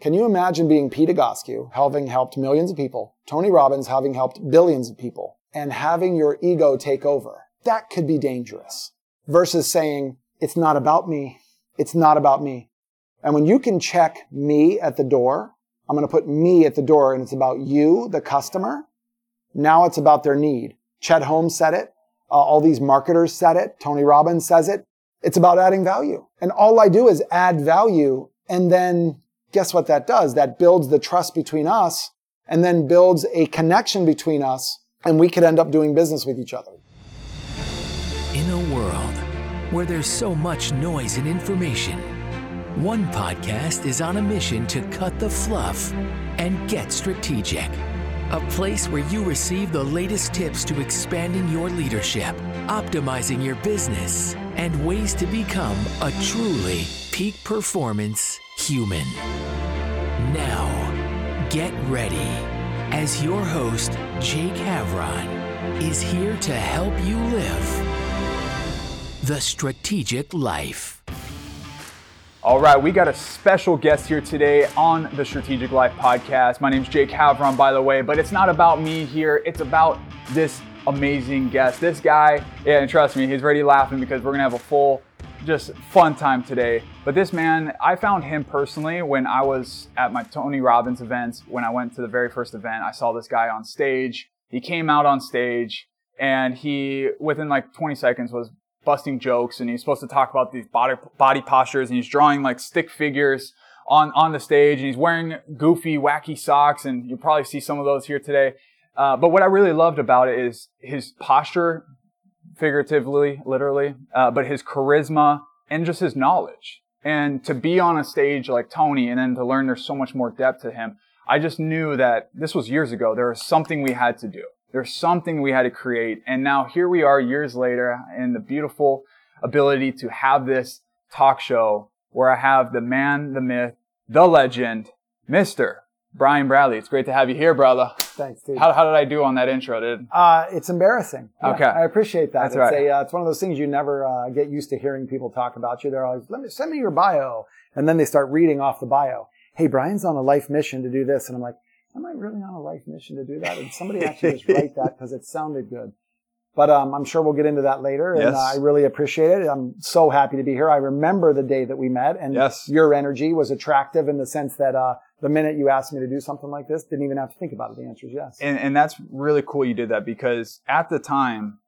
Can you imagine being Pete Egoscue, having helped millions of people, Tony Robbins having helped billions of people, and having your ego take over? That could be dangerous versus saying, it's not about me. It's not about me. And when you can check me at the door, I'm going to put me at the door and it's about you, the customer. Now it's about their need. Chet Holmes said it. Uh, all these marketers said it. Tony Robbins says it. It's about adding value. And all I do is add value. And then guess what that does? That builds the trust between us and then builds a connection between us. And we could end up doing business with each other. In a world where there's so much noise and information, one podcast is on a mission to cut the fluff and get strategic. A place where you receive the latest tips to expanding your leadership, optimizing your business, and ways to become a truly peak performance human. Now, get ready as your host, Jake Havron, is here to help you live the strategic life. All right, we got a special guest here today on the Strategic Life podcast. My name's Jake Havron, by the way, but it's not about me here. It's about this amazing guest. This guy, yeah, and trust me, he's already laughing because we're gonna have a full, just fun time today. But this man, I found him personally when I was at my Tony Robbins events. When I went to the very first event, I saw this guy on stage. He came out on stage and he, within like 20 seconds, was busting jokes and he's supposed to talk about these body, body postures and he's drawing like stick figures on, on the stage and he's wearing goofy, wacky socks and you'll probably see some of those here today. Uh, but what I really loved about it is his posture, figuratively, literally, uh, but his charisma and just his knowledge. And to be on a stage like Tony and then to learn there's so much more depth to him, I just knew that this was years ago. There was something we had to do. There's something we had to create. And now here we are years later in the beautiful ability to have this talk show where I have the man, the myth, the legend, Mr. Brian Bradley. It's great to have you here, brother. Thanks, dude. How, how did I do on that intro, dude? Uh, it's embarrassing. Yeah, Okay. I appreciate that. That's it's, right. a, uh, it's one of those things you never uh, get used to hearing people talk about you. They're always, let me send me your bio. And then they start reading off the bio. Hey, Brian's on a life mission to do this. And I'm like, am I really on a life mission to do that? And somebody actually just write that because it sounded good. But um, I'm sure we'll get into that later. And Yes. uh, I really appreciate it. I'm so happy to be here. I remember the day that we met and Yes. your energy was attractive in the sense that uh, the minute you asked me to do something like this, didn't even have to think about it. The answer is yes. And, and that's really cool you did that because at the time,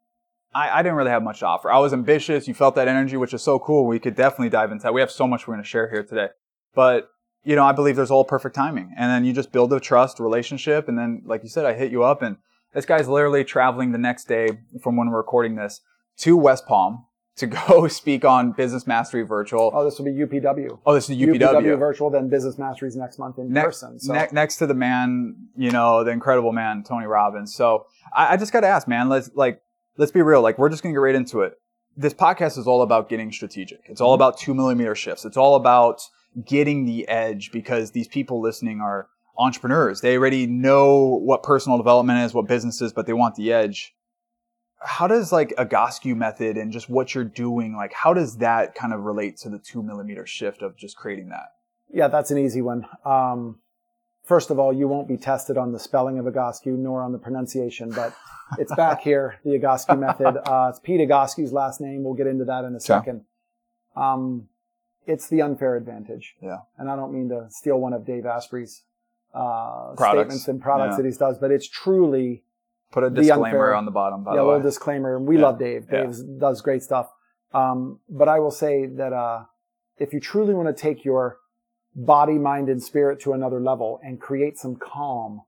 I, I didn't really have much to offer. I was ambitious. You felt that energy, which is so cool. We could definitely dive into that. We have so much we're going to share here today. But, you know, I believe there's all perfect timing. And then you just build a trust relationship. And then, like you said, I hit you up and this guy's literally traveling the next day from when we're recording this to West Palm to go speak on Business Mastery Virtual. Oh, this will be UPW. Oh, this is UPW. UPW Virtual, then Business Masteries next month in Ne- person. So ne- next to the man, you know, the incredible man, Tony Robbins. So I, I just got to ask, man, let's like, let's be real. Like, we're just going to get right into it. This podcast is all about getting strategic. It's all mm-hmm. about two millimeter shifts. It's all about getting the edge because these people listening are entrepreneurs. They already know what personal development is, what business is, but they want the edge. How does like Egoscue method and just what you're doing, like, how does that kind of relate to the two millimeter shift of just creating that? yeah, that's an easy one. Um, first of all, you won't be tested on the spelling of Egoscue nor on the pronunciation, but it's back here, the Egoscue method. Uh, it's Pete Egoscue's last name. We'll get into that in a second. Um, it's the unfair advantage. Yeah. And I don't mean to steal one of Dave Asprey's uh, statements and products Yeah. that he does, but it's truly Put a disclaimer on the bottom, by the way. yeah, a little disclaimer. We Yeah. love Dave. Yeah. Dave does great stuff. Um, but I will say that uh, if you truly want to take your body, mind, and spirit to another level and create some calm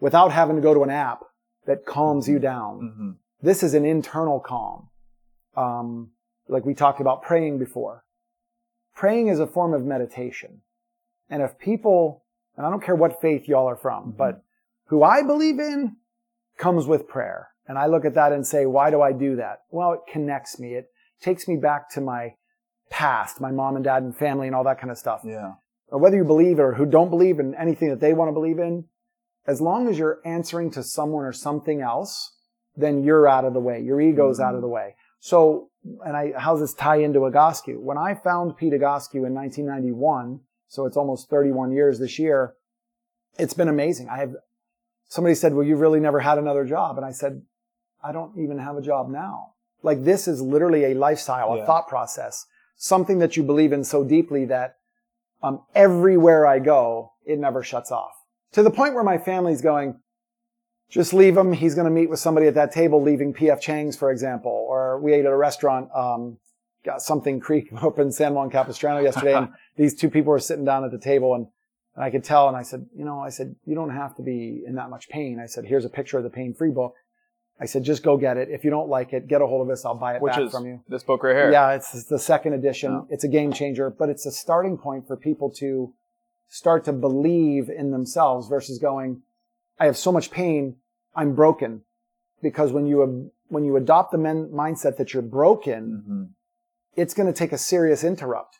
without having to go to an app that calms you down, Mhm. this is an internal calm. Um, like we talked about praying before. Praying is a form of meditation. And if people, and I don't care what faith y'all are from, Mhm. but who I believe in comes with prayer. And I look at that and say, why do I do that? Well, it connects me. It takes me back to my past, my mom and dad and family and all that kind of stuff. Yeah. Or whether you believe or who don't believe in anything that they want to believe in, as long as you're answering to someone or something else, then you're out of the way. Your ego's Mhm. out of the way. So, and I, how does this tie into Egoscue? When I found Pete Egoscue in 1991, So it's almost 31 years this year. It's been amazing. I have, somebody said, well, you've really never had another job. And I said, I don't even have a job now. Like this is literally a lifestyle, Yeah. a thought process, something that you believe in so deeply that um, everywhere I go, it never shuts off. To the point where my family's going, just leave him. He's going to meet with somebody at that table, leaving PF Chang's, for example. Or we ate at a restaurant, um, got something Creek up in San Juan Capistrano yesterday, and these two people were sitting down at the table, and, and I could tell. And I said, you know, I said, you don't have to be in that much pain. I said, here's a picture of the pain-free book. I said, just go get it. If you don't like it, get a hold of us. I'll buy it Which back is from you. this book right here. Yeah, it's, it's the second edition. Yeah. It's a game changer, but it's a starting point for people to start to believe in themselves versus going, I have so much pain, I'm broken. Because when you when you adopt the men, mindset that you're broken, Mhm. it's going to take a serious interrupt.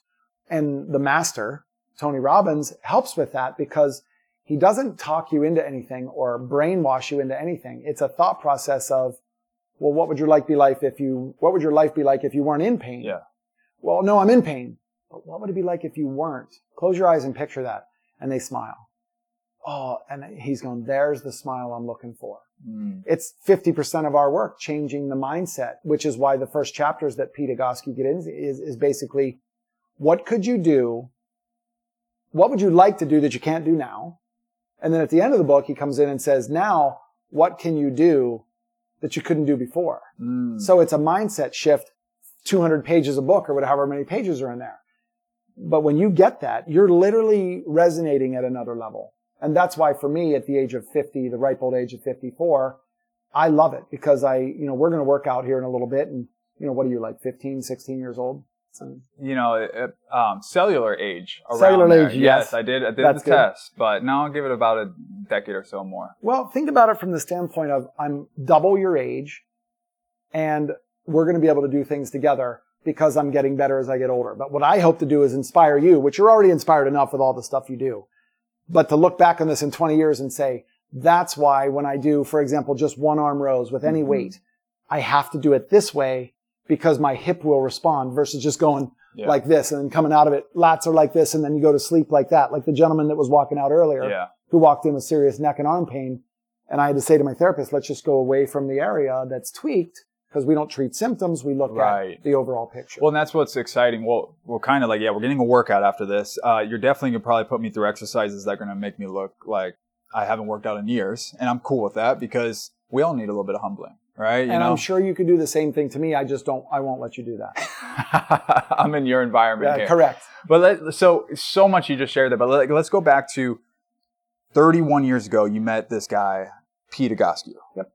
And the master, Tony Robbins, helps with that because he doesn't talk you into anything or brainwash you into anything. It's a thought process of, well, what would your life be like if you, what would your life be like if you weren't in pain? Yeah. Well, no, I'm in pain. But what would it be like if you weren't? Close your eyes and picture that. And they smile. Oh, and he's going, there's the smile I'm looking for Mm. it's 50% of our work changing the mindset, which is why the first chapters that Pete Egoscue get in is, is basically what could you do? What would you like to do that you can't do now? And then at the end of the book, he comes in and says, now what can you do that you couldn't do before? Mm. So it's a mindset shift, 200 pages a book or whatever many pages are in there. But when you get that, you're literally resonating at another level. And that's why for me at the age of 50, the ripe old age of 54, I love it because I, you know, we're going to work out here in a little bit. And, you know, what are you like 15, 16 years old? You know, it- um, cellular age. Cellular age, yes. I did. I did That's the good. test, but now I'll give it about a decade or so more. well, think about it from the standpoint of I'm double your age and we're going to be able to do things together because I'm getting better as I get older. But what I hope to do is inspire you, which you're already inspired enough with all the stuff you do. But to look back on this in 20 years and say, that's why when I do, for example, just one arm rows with any Mhm. weight, I have to do it this way because my hip will respond versus just going Yeah. like this and then coming out of it. Lats are like this and then you go to sleep like that. Like the gentleman that was walking out earlier Yeah. who walked in with serious neck and arm pain. And I had to say to my therapist, let's just go away from the area that's tweaked because we don't treat symptoms. We look Right. at the overall picture. Well, and that's what's exciting. Well, we're kind of like, yeah, we're getting a workout after this. Uh, you're definitely gonna probably put me through exercises that are gonna make me look like I haven't worked out in years, and I'm cool with that because we all need a little bit of humbling, right? You and know, I'm sure you could do the same thing to me. I just don't, I won't let you do that. I'm in your environment Yeah, here. correct. But let, so so much you just shared there. But let, let's go back to 31 years ago. You met this guy, Pete Egoscue. Yep.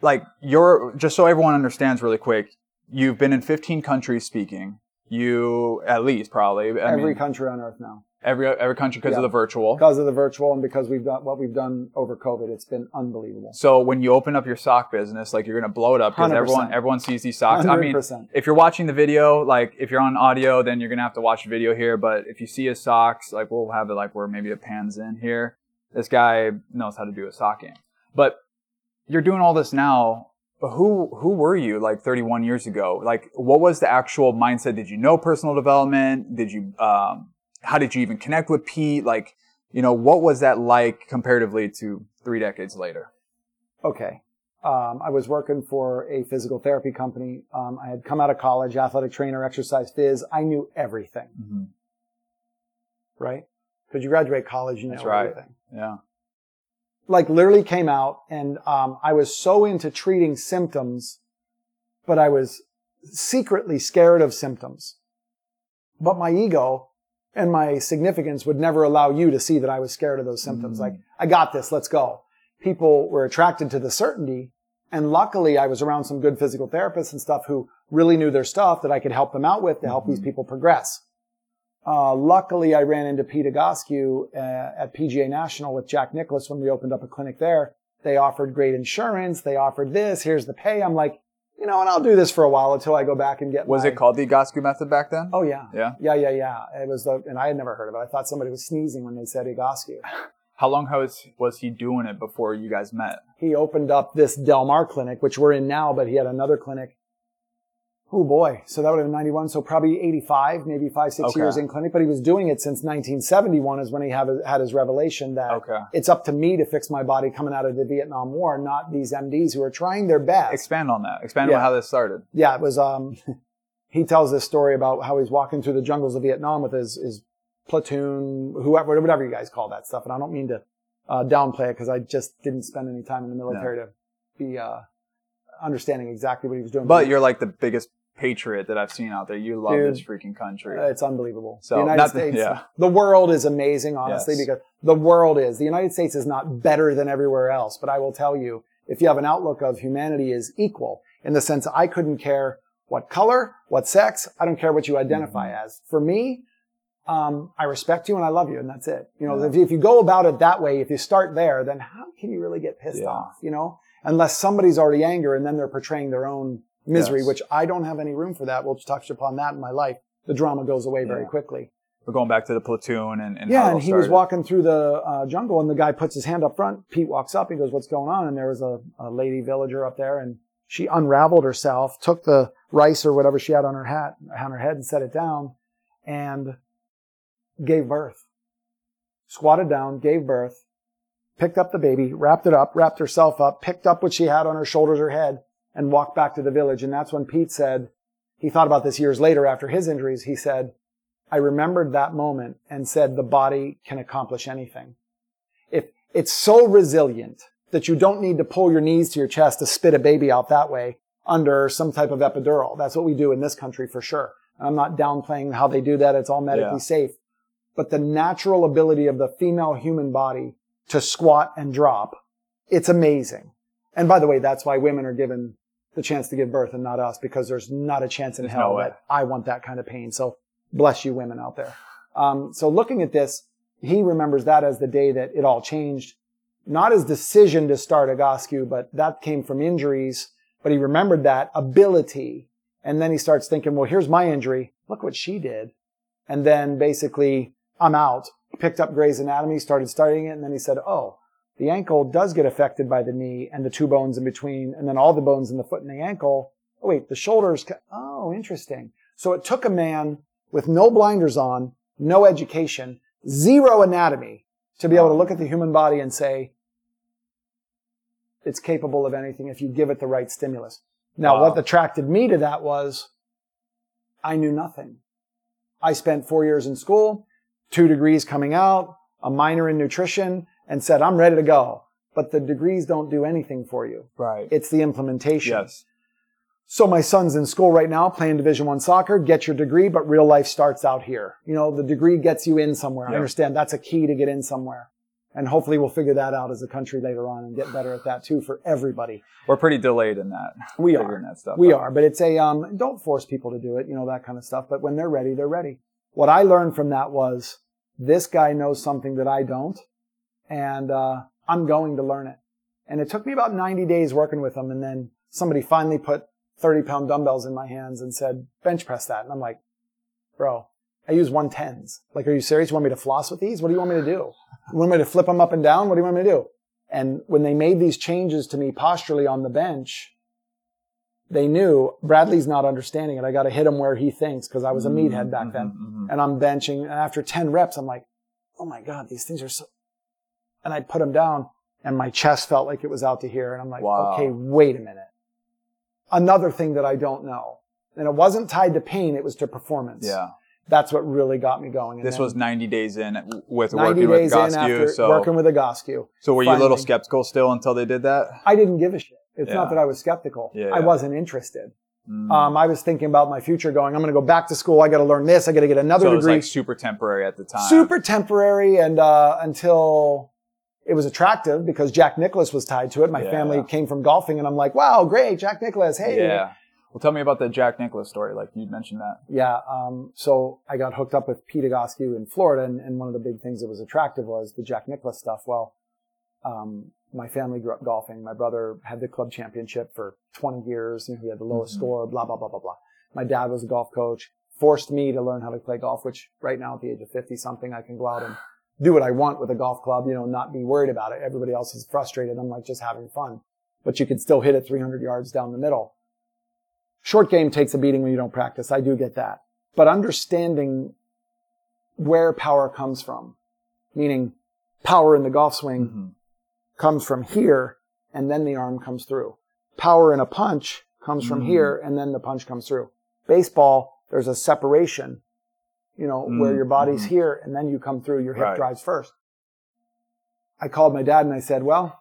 Like you're just so everyone understands really quick. You've been in 15 countries speaking. You at least probably I Every mean, country on earth now. Every every country because of the virtual. Because of the virtual and because we've done what we've done over COVID, it's been unbelievable. So when you open up your sock business, like you're gonna blow it up because everyone everyone sees these socks. I mean, if you're watching the video, like if you're on audio, then you're gonna have to watch the video here. But if you see his socks, like we'll have it like where maybe it pans in here. This guy knows how to do a sock game. But you're doing all this now. But who who were you like 31 years ago? Like what was the actual mindset? Did you know personal development? Did you um how did you even connect with Pete? Like you know what was that like comparatively to three decades later? okay. Um, I was working for a physical therapy company. Um, I had come out of college, athletic trainer, exercise phys. I knew everything, Mm-hmm. right? Because you graduate college, you know That's right. everything. Yeah. Like literally came out, and um, I was so into treating symptoms, but I was secretly scared of symptoms. But my ego and my significance would never allow you to see that I was scared of those symptoms. Mm. Like, I got this, let's go. People were attracted to the certainty. And luckily I was around some good physical therapists and stuff who really knew their stuff that I could help them out with to help these Mhm. people progress. Uh, luckily I ran into Pete Egoscue uh, at PGA National with Jack Nicklaus when we opened up a clinic there. They offered great insurance. They offered this. Here's the pay. I'm like, you know, and I'll do this for a while until I go back and get Was my- it called the Egoscue method back then? Oh yeah. Yeah. Yeah, yeah, yeah. It was the, and I had never heard of it. I thought somebody was sneezing when they said Egoscue. How long was was he doing it before you guys met? He opened up this Del Mar clinic, which we're in now, but he had another clinic Oh boy. So that would have been 91. So probably 85, maybe five, six Okay. years in clinic. But he was doing it since 1971 is when he have, had his revelation that Okay. it's up to me to fix my body coming out of the Vietnam War, not these MDs who are trying their best. Expand on that. Expand Yeah. on how this started. yeah, it was, um, he tells this story about how he's walking through the jungles of Vietnam with his, his platoon, whoever, whatever you guys call that stuff. And I don't mean to, uh, downplay it because I just didn't spend any time in the military to be, uh, understanding exactly what he was doing. But you're like the biggest patriot that I've seen out there. You love Dude. this freaking country. Uh, it's unbelievable. So, the United not States, yeah. the world is amazing, honestly, Yes. because the world is. The United States is not better than everywhere else, but I will tell you, if you have an outlook of humanity is equal, in the sense I couldn't care what color, what sex, I don't care what you identify Mm-hmm. as. For me, um, I respect you and I love you, and that's it. You know, Yeah. if, if you go about it that way, if you start there, then how can you really get pissed Yeah. off? You know, unless somebody's already angry and then they're portraying their own misery, Yes. which I don't have any room for that. We'll touch upon that in my life. The drama goes away very Yeah. quickly. We're going back to the platoon and, and Yeah, and he was walking through the uh, jungle, and the guy puts his hand up front. Pete walks up. He goes, "What's going on?" And there was a, a lady villager up there, and she unraveled herself, took the rice or whatever she had on her hat on her head, and set it down, and gave birth. Squatted down, gave birth, picked up the baby, wrapped it up, wrapped herself up, picked up what she had on her shoulders or head, and walked back to the village. And that's when Pete said, he thought about this years later after his injuries. He said, I remembered that moment and said the body can accomplish anything. If it's so resilient that you don't need to pull your knees to your chest to spit a baby out that way under some type of epidural. That's what we do in this country for sure. I'm not downplaying how they do that. It's all medically Yeah. safe. But the natural ability of the female human body to squat and drop, it's amazing. And by the way, that's why women are given the chance to give birth and not us because there's not a chance in There's hell no that I want that kind of pain. So bless you women out there. Um, so looking at this, he remembers that as the day that it all changed. Not his decision to start Egoscue, but that came from injuries. But he remembered that ability. And then he starts thinking, well, here's my injury. Look what she did. And then basically, I'm out. Picked up Gray's Anatomy, started studying it, and then he said, oh, the ankle does get affected by the knee and the two bones in between, and then all the bones in the foot and the ankle. Oh, wait, the shoulders. ca- Oh, interesting. So it took a man with no blinders on, no education, zero anatomy to be able to look at the human body and say, it's capable of anything if you give it the right stimulus. Now, Wow. what attracted me to that was I knew nothing. I spent four years in school, two degrees coming out, a minor in nutrition, and said, I'm ready to go. But the degrees don't do anything for you. Right. It's the implementation. yes. So my son's in school right now playing Division One soccer. Get your degree, but real life starts out here. You know, the degree gets you in somewhere. I understand that's a key to get in somewhere. And hopefully we'll figure that out as a country later on and get better at that too for everybody. We're pretty delayed in that. We are. that stuff We out. are, but it's a um don't force people to do it, you know, that kind of stuff. But when they're ready, they're ready. What I learned from that was this guy knows something that I don't, and uh, I'm going to learn it. And it took me about 90 days working with him, and then somebody finally put 30 pound dumbbells in my hands and said, bench press that. And I'm like, bro, I use 110s. Like, are you serious? You want me to floss with these? What do you want me to do? You want me to flip them up and down? What do you want me to do? And when they made these changes to me posturally on the bench, they knew Bradley's not understanding it. I got to hit him where he thinks because I was a meathead back then. Mhm, mhm. And I'm benching. And after 10 reps, I'm like, oh my God, these things are so. And I put them down and my chest felt like it was out to here. And I'm like, Wow. okay, wait a minute. Another thing that I don't know. And it wasn't tied to pain, it was to performance. Yeah. That's what really got me going. And This then was 90 days in with 90 working with Goscu. So, working with Egoscue. so were you a little skeptical still until they did that? I didn't give a shit. It's Yeah. not that I was skeptical. Yeah, I wasn't interested. Mm. Um, I was thinking about my future going, I'm going to go back to school. I got to learn this. I got to get another so it was degree. like super temporary at the time. super temporary and uh, until it was attractive because Jack Nicklaus was tied to it. My Yeah. family came from golfing and I'm like, wow, great, Jack Nicklaus. Hey. Yeah. Well, tell me about the Jack Nicklaus story. Like you mentioned that. Yeah. Um, so I got hooked up with Pete Egoscue in Florida and, and one of the big things that was attractive was the Jack Nicklaus stuff. Well, um, my family grew up golfing. My brother had the club championship for 20 years. You know, he had the lowest Mhm. score, blah, blah, blah, blah, blah. My dad was a golf coach, forced me to learn how to play golf, which right now at the age of 50 something, I can go out and do what I want with a golf club, you know, not be worried about it. Everybody else is frustrated. I'm like just having fun, but you can still hit it 300 yards down the middle. Short game takes a beating when you don't practice. I do get that. But understanding where power comes from, meaning power in the golf swing Mhm. Comes from here and then the arm comes through. Power in a punch comes from Mm. here and then the punch comes through. Baseball, there's a separation, you know, where Mm, your body's mhm. here and then you come through, your hip Right. drives first. I called my dad and I said, well,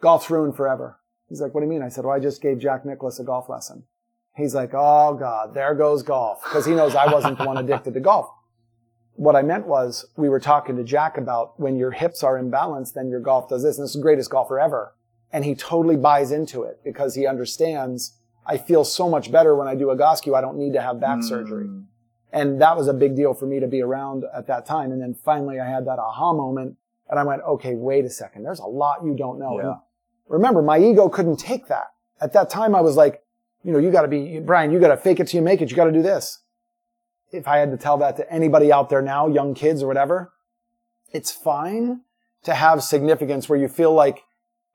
golf's ruined forever. He's like, what do you mean? I said, well, I just gave Jack Nicklaus a golf lesson. He's like, oh God, there goes golf. Cause he knows I wasn't the one addicted to golf. What I meant was we were talking to Jack about when your hips are imbalanced, then your golf does this. And this is the greatest golfer ever. And he totally buys into it because he understands I feel so much better when I do Egoscue. I don't need to have back surgery. Mm. And that was a big deal for me to be around at that time. And then finally I had that aha moment and I went, okay, wait a second. There's a lot you don't know. Yeah. Remember, my ego couldn't take that. At that time, I was like, you know, you gotta be, Brian, you gotta fake it till you make it. You gotta do this. If I had to tell that to anybody out there now, young kids or whatever, it's fine to have significance where you feel like,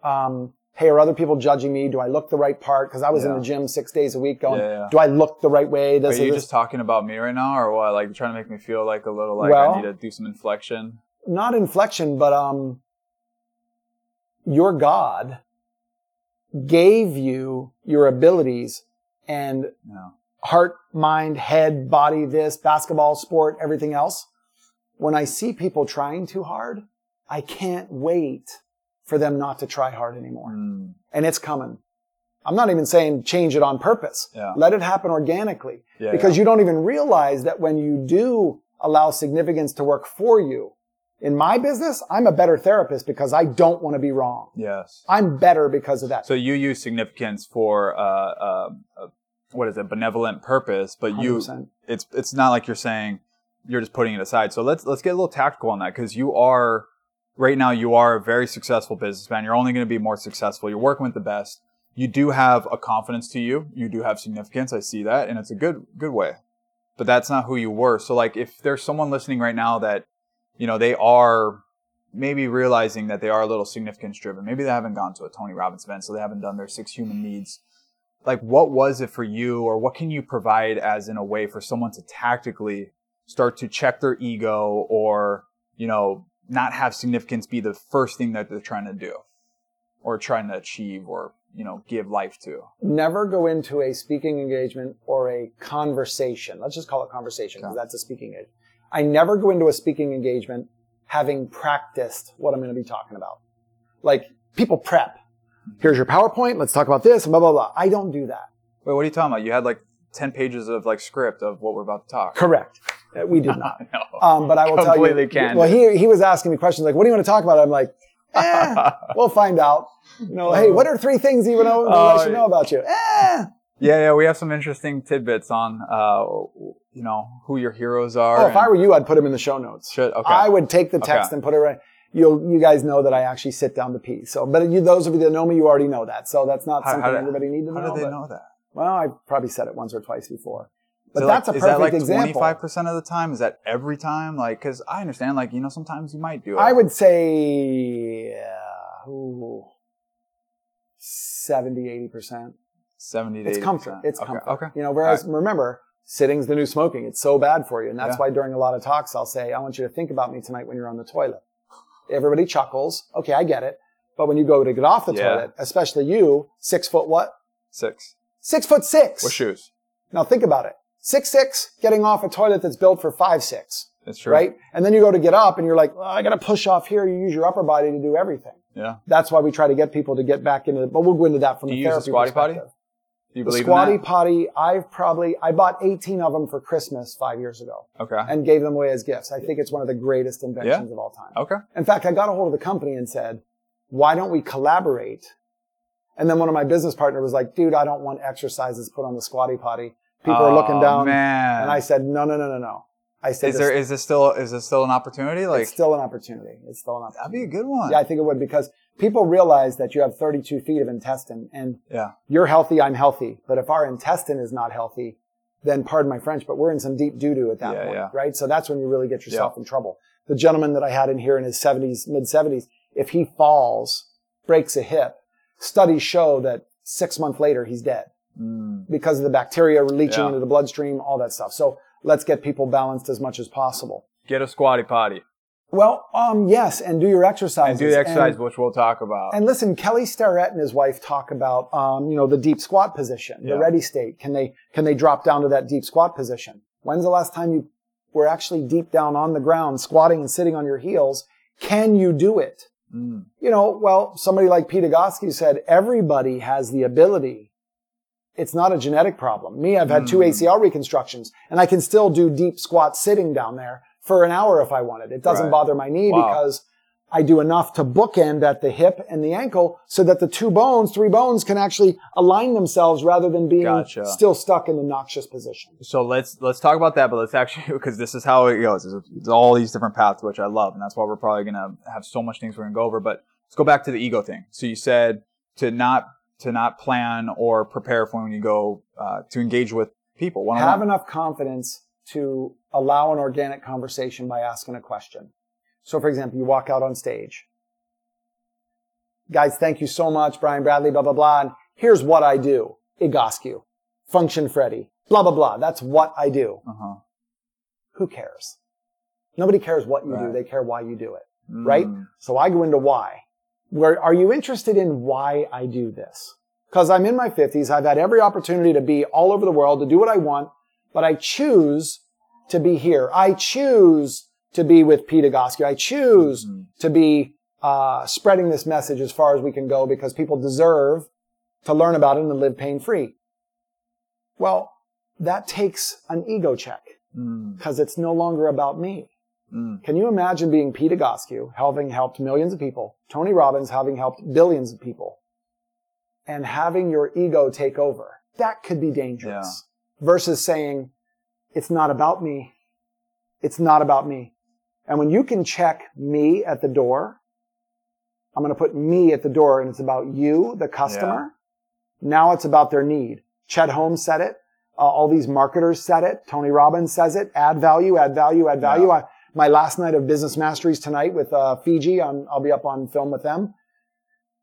um, hey, are other people judging me? Do I look the right part? Because I was in the gym six days a week going, Yeah, yeah. do I look the right way? Are you is just talking about me right now, or what? Like trying to make me feel like a little like Well- I need to do some inflection. not inflection, but um, your God gave you your abilities and Yeah. Heart, mind, head, body, this, basketball, sport, everything else. When I see people trying too hard, I can't wait for them not to try hard anymore. Mm. And it's coming. I'm not even saying change it on purpose. Yeah. Let it happen organically Yeah, because yeah. you don't even realize that when you do allow significance to work for you. In my business, I'm a better therapist because I don't want to be wrong. Yes. I'm better because of that. So you use significance for uh, uh, uh, what is it? Benevolent purpose, but you 100%. it's it's not like you're saying you're just putting it aside. So let's let's get a little tactical on that because you are right now you are a very successful businessman. You're only going to be more successful. You're working with the best. You do have a confidence to you. You do have significance. I see that, and it's a good good way. But that's not who you were. So like if there's someone listening right now that you know they are maybe realizing that they are a little significance driven. Maybe they haven't gone to a Tony Robbins event, so they haven't done their six human needs. Like, what was it for you, or what can you provide as in a way for someone to tactically start to check their ego, or you know, not have significance be the first thing that they're trying to do, or trying to achieve, or you know, give life to. Never go into a speaking engagement or a conversation. Let's just call it conversation because Okay. that's a speaking engagement. I never go into a speaking engagement having practiced what I'm going to be talking about. Like people prep. Here's your PowerPoint. Let's talk about this blah, blah, blah. I don't do that. Wait, what are you talking about? You had like ten pages of like script of what we're about to talk. Correct. Uh, We did not. No. Um, but I will tell you. Completely candid. Well, he, he was asking me questions like, what do you want to talk about? I'm like, eh, we'll find out. You know, hey, what are three things you know I Oh, should know about you? Eh. Yeah, yeah, we have some interesting tidbits on, uh, you know, who your heroes are. Oh, if I were you, I'd put them in the show notes. Should- okay. I would take the Okay. text and put it right. You'll, you guys know that I actually sit down to pee. So, but you, those of you that know me, you already know that. So that's not How- something how everybody need to How know. do they but- know that? Well, I probably said it once or twice before. But it that's like, a is that perfect like example. 25% of the time? Is that every time? Like, cause I understand, like, you know, sometimes you might do it. I would say, uh, ooh, 70, 80%. 70 to It's 80%. comfort. It's okay. comfort. Okay. You know, whereas remember, sitting's the new smoking. It's so bad for you. And that's Yeah. why during a lot of talks, I'll say, I want you to think about me tonight when you're on the toilet. Everybody chuckles. Okay, I get it. But when you go to get off the Yeah. toilet, especially you, six foot what? Six. Six foot six. With shoes. Now think about it. Six six, getting off a toilet that's built for five six, That's true. right? And then you go to get up and you're like, well, I got to push off here. You use your upper body to do everything. Yeah. That's why we try to get people to get back into. The, but we'll go into that from Do the you use therapy squatty potty? perspective. Do you The believe squatty potty, I've probably, I bought 18 of them for Christmas five years ago Okay. and gave them away as gifts. I think it's one of the greatest inventions of all time. Okay. In fact, I got a hold of the company and said, why don't we collaborate? And then one of my business partners was like, dude, I don't want exercises put on the squatty potty. People are looking Oh, down. Man. And I said, no, no, no, no, no. I said, is there, this- is this still, is this still an opportunity? Like, it's still an opportunity. It's still an opportunity. that'd be a good one. Yeah, I think it would because people realize that you have 32 feet of intestine and Yeah. you're healthy, I'm healthy. But if our intestine is not healthy, then pardon my French, but we're in some deep doo doo at that Yeah, point, yeah. right? So that's when you really get yourself in trouble. The gentleman that I had in here in his 70s, mid 70s, if he falls, breaks a hip, studies show that six months later he's dead. Mm. because of the bacteria leaching into the bloodstream, all that stuff. So let's get people balanced as much as possible. Get a squatty potty Well, um, yes, and do your exercises. and do the exercise, And, which we'll talk about. and listen, Kelly Starrett and his wife talk about, um, you know, the deep squat position, Yeah. the ready state. Can they, can they drop down to that deep squat position? When's the last time you were actually deep down on the ground, squatting and sitting on your heels? Can you do it? Mm. You know, well, somebody like Pete Egoscue said, everybody has the ability. It's not a genetic problem. Me, I've had two Mm. ACL reconstructions and I can still do deep squat sitting down there for an hour if I wanted. It doesn't Right. bother my knee Wow. because I do enough to bookend at the hip and the ankle so that the two bones, three bones can actually align themselves rather than being Gotcha. still stuck in the noxious position. So let's let's talk about that, but let's actually because this is how it goes. It's, all these different paths, which I love, and that's why we're probably gonna have so much things we're gonna go over. But let's go back to the ego thing. So you said to not to not plan or prepare for when you go uh, to engage with people. One have enough confidence to allow an organic conversation by asking a question. So, for example, you walk out on stage. Guys, thank you so much, Brian Bradley, blah, blah, blah. And here's what I do. Egoscue. Function Freddy. Blah, blah, blah. That's what I do. Uh-huh. Who cares? Nobody cares what you do. They care why you do it. Mm. Right? So I go into why. Where are you interested in why I do this? Because I'm in my 50s. I've had every opportunity to be all over the world, to do what I want, but I choose to be here. I choose to be with Pete Egoscue. I choose Mhm. to be uh, spreading this message as far as we can go because people deserve to learn about it and live pain free. Well, that takes an ego check Mm. because it's no longer about me. Mm. Can you imagine being Pete Egoscue, having helped millions of people, Tony Robbins having helped billions of people, and having your ego take over? That could be dangerous. Versus saying, it's not about me. It's not about me. And when you can check me at the door, I'm going to put me at the door and it's about you, the customer. Now it's about their need. Chet Holmes said it. Uh, all these marketers said it. Tony Robbins says it. Add value, add value, add value. Yeah. I, my last night of business masteries tonight with uh, Fiji, I'm, I'll be up on film with them.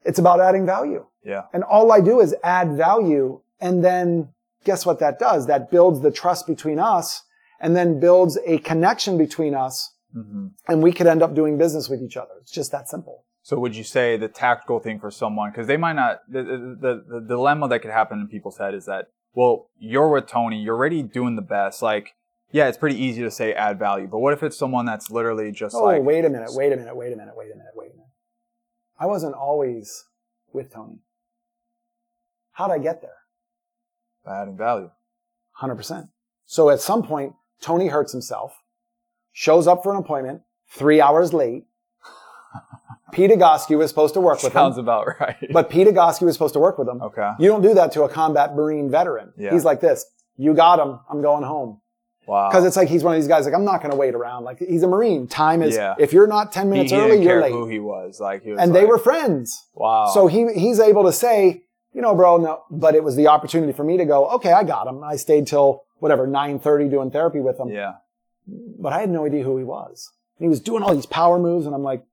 It's about adding value. Yeah. And all I do is add value. And then guess what that does? That builds the trust between us and then builds a connection between us. hmm And we could end up doing business with each other. It's just that simple. So would you say the tactical thing for someone, because they might not, the, the, the, the dilemma that could happen in people's head is that, well, you're with Tony, you're already doing the best. Like, yeah, it's pretty easy to say add value, but what if it's someone that's literally just like Oh, like, wait a minute, wait a minute, wait a minute, wait a minute, wait a minute. I wasn't always with Tony. How'd I get there? Adding value? 100%. So at some point, Tony hurts himself, shows up for an appointment, three hours late. Pete Egoscue was supposed to work with Sounds him, about right. but Pete Egoscue was supposed to work with him. okay. You don't do that to a combat Marine veteran. Yeah. He's like this. You got him. I'm going home. Wow. Because it's like he's one of these guys like, I'm not going to wait around. Like he's a Marine. Time is, Yeah. if you're not 10 minutes he early, didn't you're late. who he was. Like, he was and they were friends. wow. So he, he's able to say, you know, bro, no, but it was the opportunity for me to go, okay, I got him. I stayed till whatever, 930 doing therapy with him. yeah. But I had no idea who he was. And he was doing all these power moves and I'm like,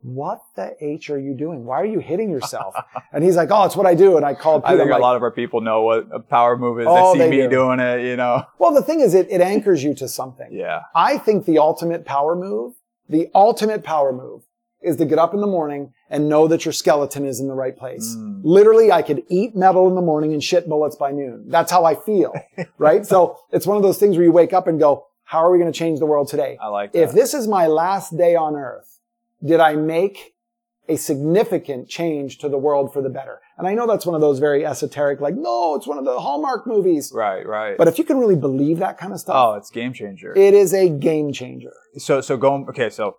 what the H are you doing? Why are you hitting yourself? and he's like, oh, it's what I do. And I called. I think I'm a lot of our people know what a power move is. Oh, they see they me do. doing it, you know? well, the thing is, it, it anchors you to something. Yeah. I think the ultimate power move, the ultimate power move is to get up in the morning and know that your skeleton is in the right place. Mm. Literally, I could eat metal in the morning and shit bullets by noon. That's how I feel, right? So it's one of those things where you wake up and go, how are we going to change the world today? I like that. If this is my last day on earth, did I make a significant change to the world for the better? And I know that's one of those very esoteric, like, no, it's one of the Hallmark movies. right, right. But if you can really believe that kind of stuff, oh, it's game changer. it is a game changer. so so going okay so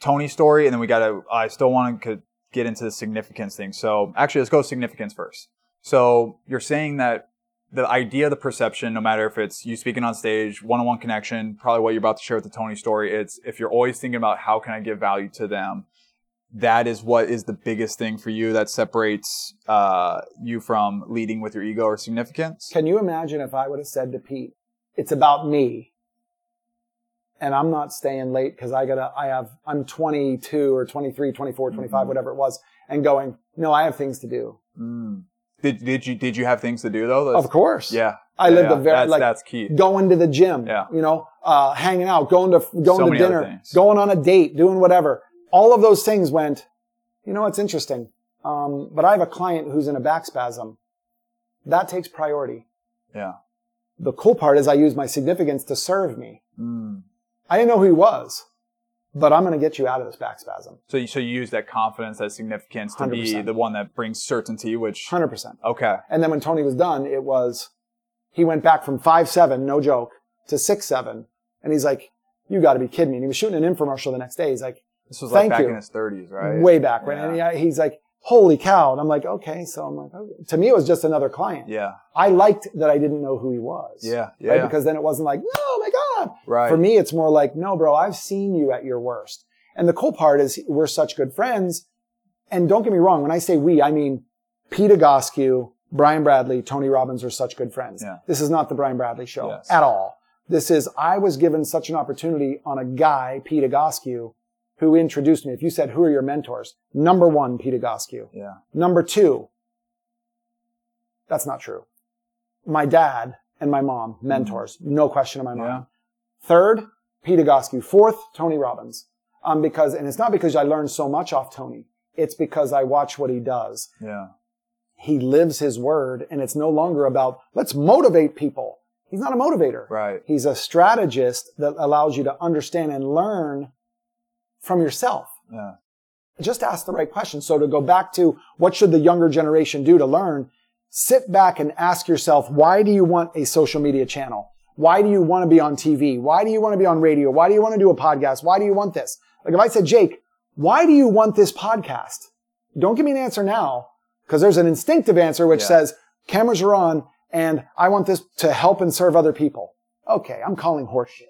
tony's story and then we gotta i still want to get into the significance thing. So actually let's go significance first. So you're saying that the idea the perception no matter if it's you speaking on stage one-on-one connection probably what you're about to share with the tony story it's if you're always thinking about how can i give value to them that is what is the biggest thing for you that separates uh, you from leading with your ego or significance? Can you imagine if I would have said to Pete, it's about me and I'm not staying late because I gotta, I have, I'm 22 or 23, 24, 25, Mhm. whatever it was and going, no, I have things to do. mm. Did did you did you have things to do though? That's- Of course. Yeah. I Yeah, lived yeah. a very that's, like that's key. going to the gym, Yeah. you know, uh, hanging out, going to going So to dinner, going on a date, doing whatever. All of those things went. You know, it's interesting. Um, but I have a client who's in a back spasm. That takes priority. Yeah. The cool part is I use my significance to serve me. Mm. I didn't know who he was, but I'm going to get you out of this back spasm. So you so you use that confidence, that significance to be 100%. the one that brings certainty, which 100%. okay. And then when Tony was done, it was, he went back from five seven, no joke, to six seven. And he's like, you got to be kidding me. And he was shooting an infomercial the next day. He's like, This was like Thank back you. in his thirties, right? way back, right? Yeah. And he- he's like, holy cow. And I'm like, okay. So I'm like, okay. to me, it was just another client. Yeah. I liked that I didn't know who he was. Yeah. Yeah. Right? Because then it wasn't like, oh my God. right. For me, it's more like, no, bro, I've seen you at your worst. And the cool part is we're such good friends. And don't get me wrong. When I say we, I mean Pete Egoscue, Brian Bradley, Tony Robbins are such good friends. Yeah. This is not the Brian Bradley show Yes. at all. This is, I was given such an opportunity on a guy, Pete Egoscue, who introduced me. If you said, who are your mentors? Number one, Pete Egoscue. yeah. Number two, that's not true. My dad and my mom, mentors, no question in my mind. Mm-hmm. Yeah. Third, Pete Egoscue. Fourth, Tony Robbins. Um, because, and it's not because I learned so much off Tony. It's because I watch what he does. Yeah. He lives his word and it's no longer about, let's motivate people. He's not a motivator. Right. He's a strategist that allows you to understand and learn from yourself Yeah. just ask the right question. So to go back to what should the younger generation do to learn, sit back and ask yourself, why do you want a social media channel? Why do you want to be on TV? Why do you want to be on radio? Why do you want to do a podcast? Why do you want this? Like if I said, Jake, why do you want this podcast? Don't give me an answer now because there's an instinctive answer which Yeah. says cameras are on and I want this to help and serve other people. Okay. I'm calling horseshit.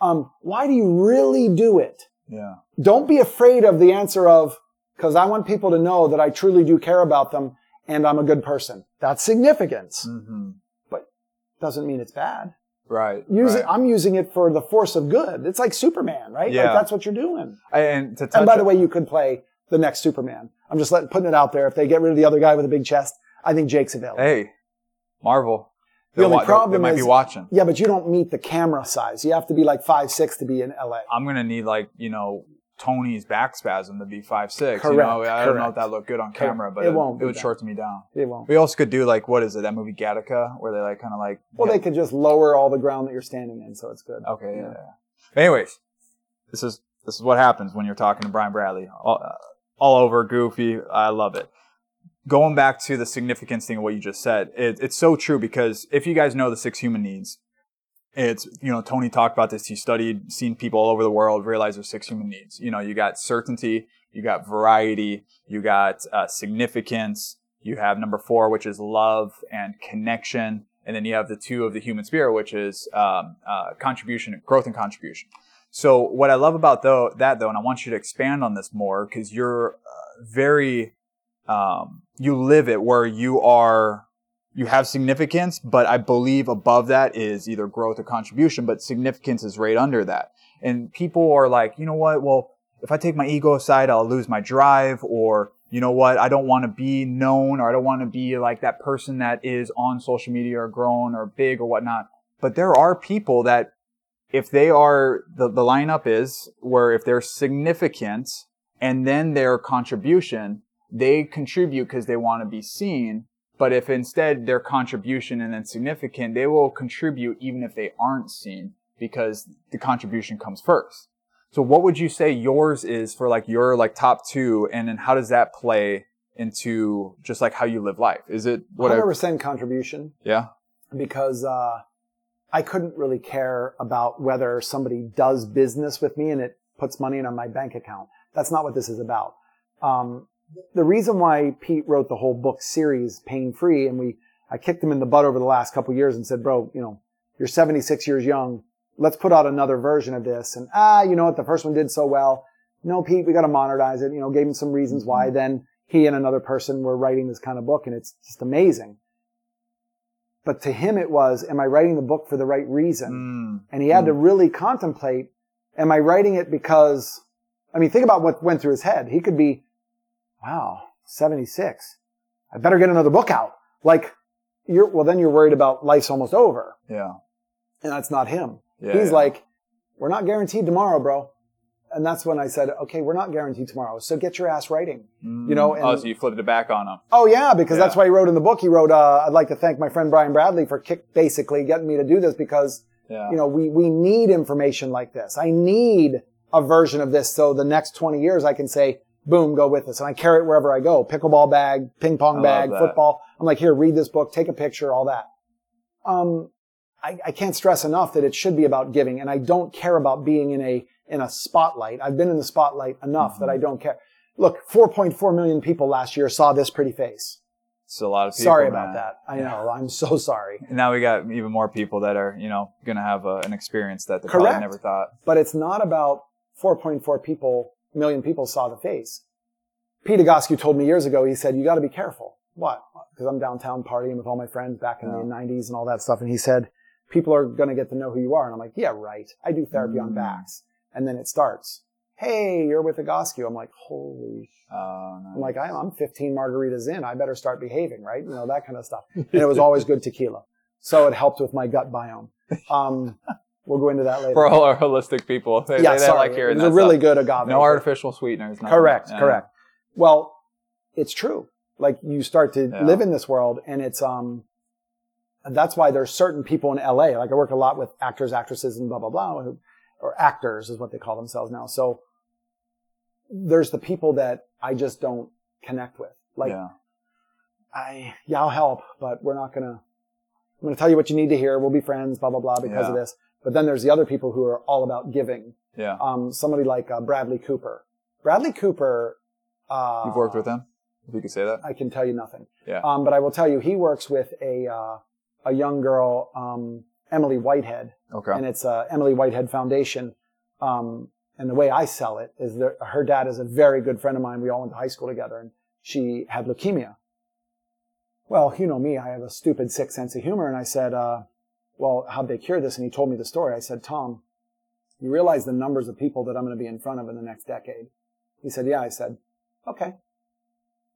Um, why do you really do it? Yeah. Don't be afraid of the answer of, because I want people to know that I truly do care about them and I'm a good person. That's significance, hmm but doesn't mean it's bad. Right. Use right. it, I'm using it for the force of good. It's like Superman, right? Yeah. Like that's what you're doing. and to touch And by the way, you could play the next Superman. I'm just letting, putting it out there. If they get rid of the other guy with a big chest, I think Jake's available. hey, Marvel. The only wa- problem they might is- be watching. Yeah, but you don't meet the camera size. You have to be like five, six to be in LA. I'm gonna need like you know Tony's back spasm to be five six. Correct, You know, I don't know if that looked good on camera, but It won't it would that. short me down. It won't. We also could do like what is it? That movie Gattaca, where they like kind of like. Well, yeah. they could just lower all the ground that you're standing in, so it's good. Okay, yeah. Yeah. yeah. Anyways, this is this is what happens when you're talking to Brian Bradley. All, uh, all over goofy. I love it. Going back to the significance thing of what you just said, it, it's so true because if you guys know the six human needs, it's you know Tony talked about this. He studied, seen people all over the world, realized there's six human needs. You know, you got certainty, you got variety, you got uh, significance. You have number four, which is love and connection, and then you have the two of the human spirit, which is um, uh, contribution, growth, and contribution. So what I love about though that though, and I want you to expand on this more because you're uh, very um, you live it where you are you have significance, but I believe above that is either growth or contribution, but significance is right under that. And people are like, you know what? Well, if I take my ego aside, I'll lose my drive or you know what? I don't want to be known or I don't want to be like that person that is on social media or grown or big or whatnot. But there are people that if they are, the, the lineup is where if they're significant and then their contribution, they contribute because they want to be seen. But if instead their contribution and then significant, they will contribute even if they aren't seen because the contribution comes first. So what would you say yours is for like your like top two and then how does that play into just like how you live life? Is it whatever? 100% contribution Yeah. because uh, I couldn't really care about whether somebody does business with me and it puts money in on my bank account. That's not what this is about. Um, the reason why Pete wrote the whole book series, Pain Free, and we, I kicked him in the butt over the last couple years and said, bro, you know, you're 76 years young. Let's put out another version of this. And ah, you know what? The first one did so well. No, Pete, we got to modernize it. You know, gave him some reasons why. Then he and another person were writing this kind of book and it's just amazing. But to him, it was, am I writing the book for the right reason? Mm. And he had to really contemplate, am I writing it because, I mean, think about what went through his head. He could be, wow, 76. I better get another book out. Like you're, well, then you're worried about life's almost over. Yeah. And that's not him. Yeah. He's yeah. like, we're not guaranteed tomorrow, bro. And that's when I said, okay, we're not guaranteed tomorrow. So get your ass writing. you know, oh, and- so you flipped it back on him. Oh yeah, because that's why he wrote in the book. He wrote, uh, I'd like to thank my friend Brian Bradley for kick, basically getting me to do this because, Yeah. you know, we, we need information like this. I need a version of this. So the next 20 years I can say, boom, go with us. And I carry it wherever I go. Pickleball bag, ping pong bag, football. I'm like, here, read this book, take a picture, all that. Um, I, I can't stress enough that it should be about giving. And I don't care about being in a, in a spotlight. I've been in the spotlight enough that I don't care. Look, 4.4 million people last year saw this pretty face. It's a lot of people. Sorry man. about that. I Yeah. know. I'm so sorry. And now we got even more people that are, you know, going to have a, an experience that they Correct. probably never thought. But it's not about 4.4 people, million people saw the face. Pete Egoscue told me years ago, he said, you got to be careful. What? Because I'm downtown partying with all my friends back in Yeah. the 90s and all that stuff. And he said, people are going to get to know who you are. And I'm like, yeah, right. I do therapy on Mm. backs. And then it starts. Hey, you're with Egoscue. I'm like, holy Uh, I'm like, I'm, I'm 15 margaritas in. I better start behaving, right? You know, that kind of stuff. And it was always good tequila. So it helped with my gut biome. Um, we'll go into that later. for all our holistic people, they, yeah, they, they sorry. like hearing was that a really stuff. good agave. No artificial sweeteners. nothing. Correct, Yeah. correct. Well, it's true. Like you start to Yeah. live in this world and it's, um, that's why there's certain people in LA. Like I work a lot with actors, actresses and blah, blah, blah, who, or actors is what they call themselves now. So there's the people that I just don't connect with. Like yeah. I, yeah, I'll help, but we're not gonna, I'm gonna tell you what you need to hear. We'll be friends, blah, blah, blah, because of this. But then there's the other people who are all about giving. Yeah. Um, somebody like uh, Bradley Cooper. Bradley Cooper, uh, You've worked with him, if you could say that. I can tell you nothing. Yeah. Um, but I will tell you, he works with a, uh, a young girl, um, Emily Whitehead, Okay. and it's uh, Emily Whitehead Foundation. Um, and the way I sell it is that her dad is a very good friend of mine. We all went to high school together, and she had leukemia. Well, you know me, I have a stupid sick sense of humor, and I said, uh, "Well, how'd they cure this?" And he told me the story. I said, "Tom, you realize the numbers of people that I'm going to be in front of in the next decade?" He said, "Yeah." I said, "Okay."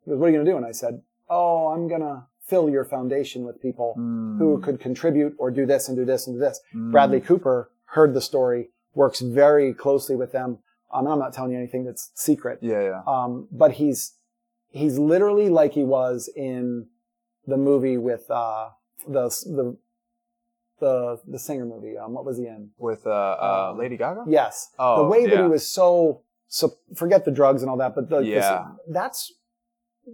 He goes, "What are you going to do?" And I said, "Oh, I'm going to fill your foundation with people Mm. who could contribute or do this and do this and do this." Mm. Bradley Cooper heard the story, works very closely with them. Um, I'm not telling you anything that's secret. Yeah, yeah. Um, but he's, he's literally like he was in the movie with, uh, the, the, the, the singer movie. Um, what was he in? With uh, uh, Um, Lady Gaga? Yes. Oh, the way that yeah. he was so, so forget the drugs and all that, but the, this- Yeah. that's,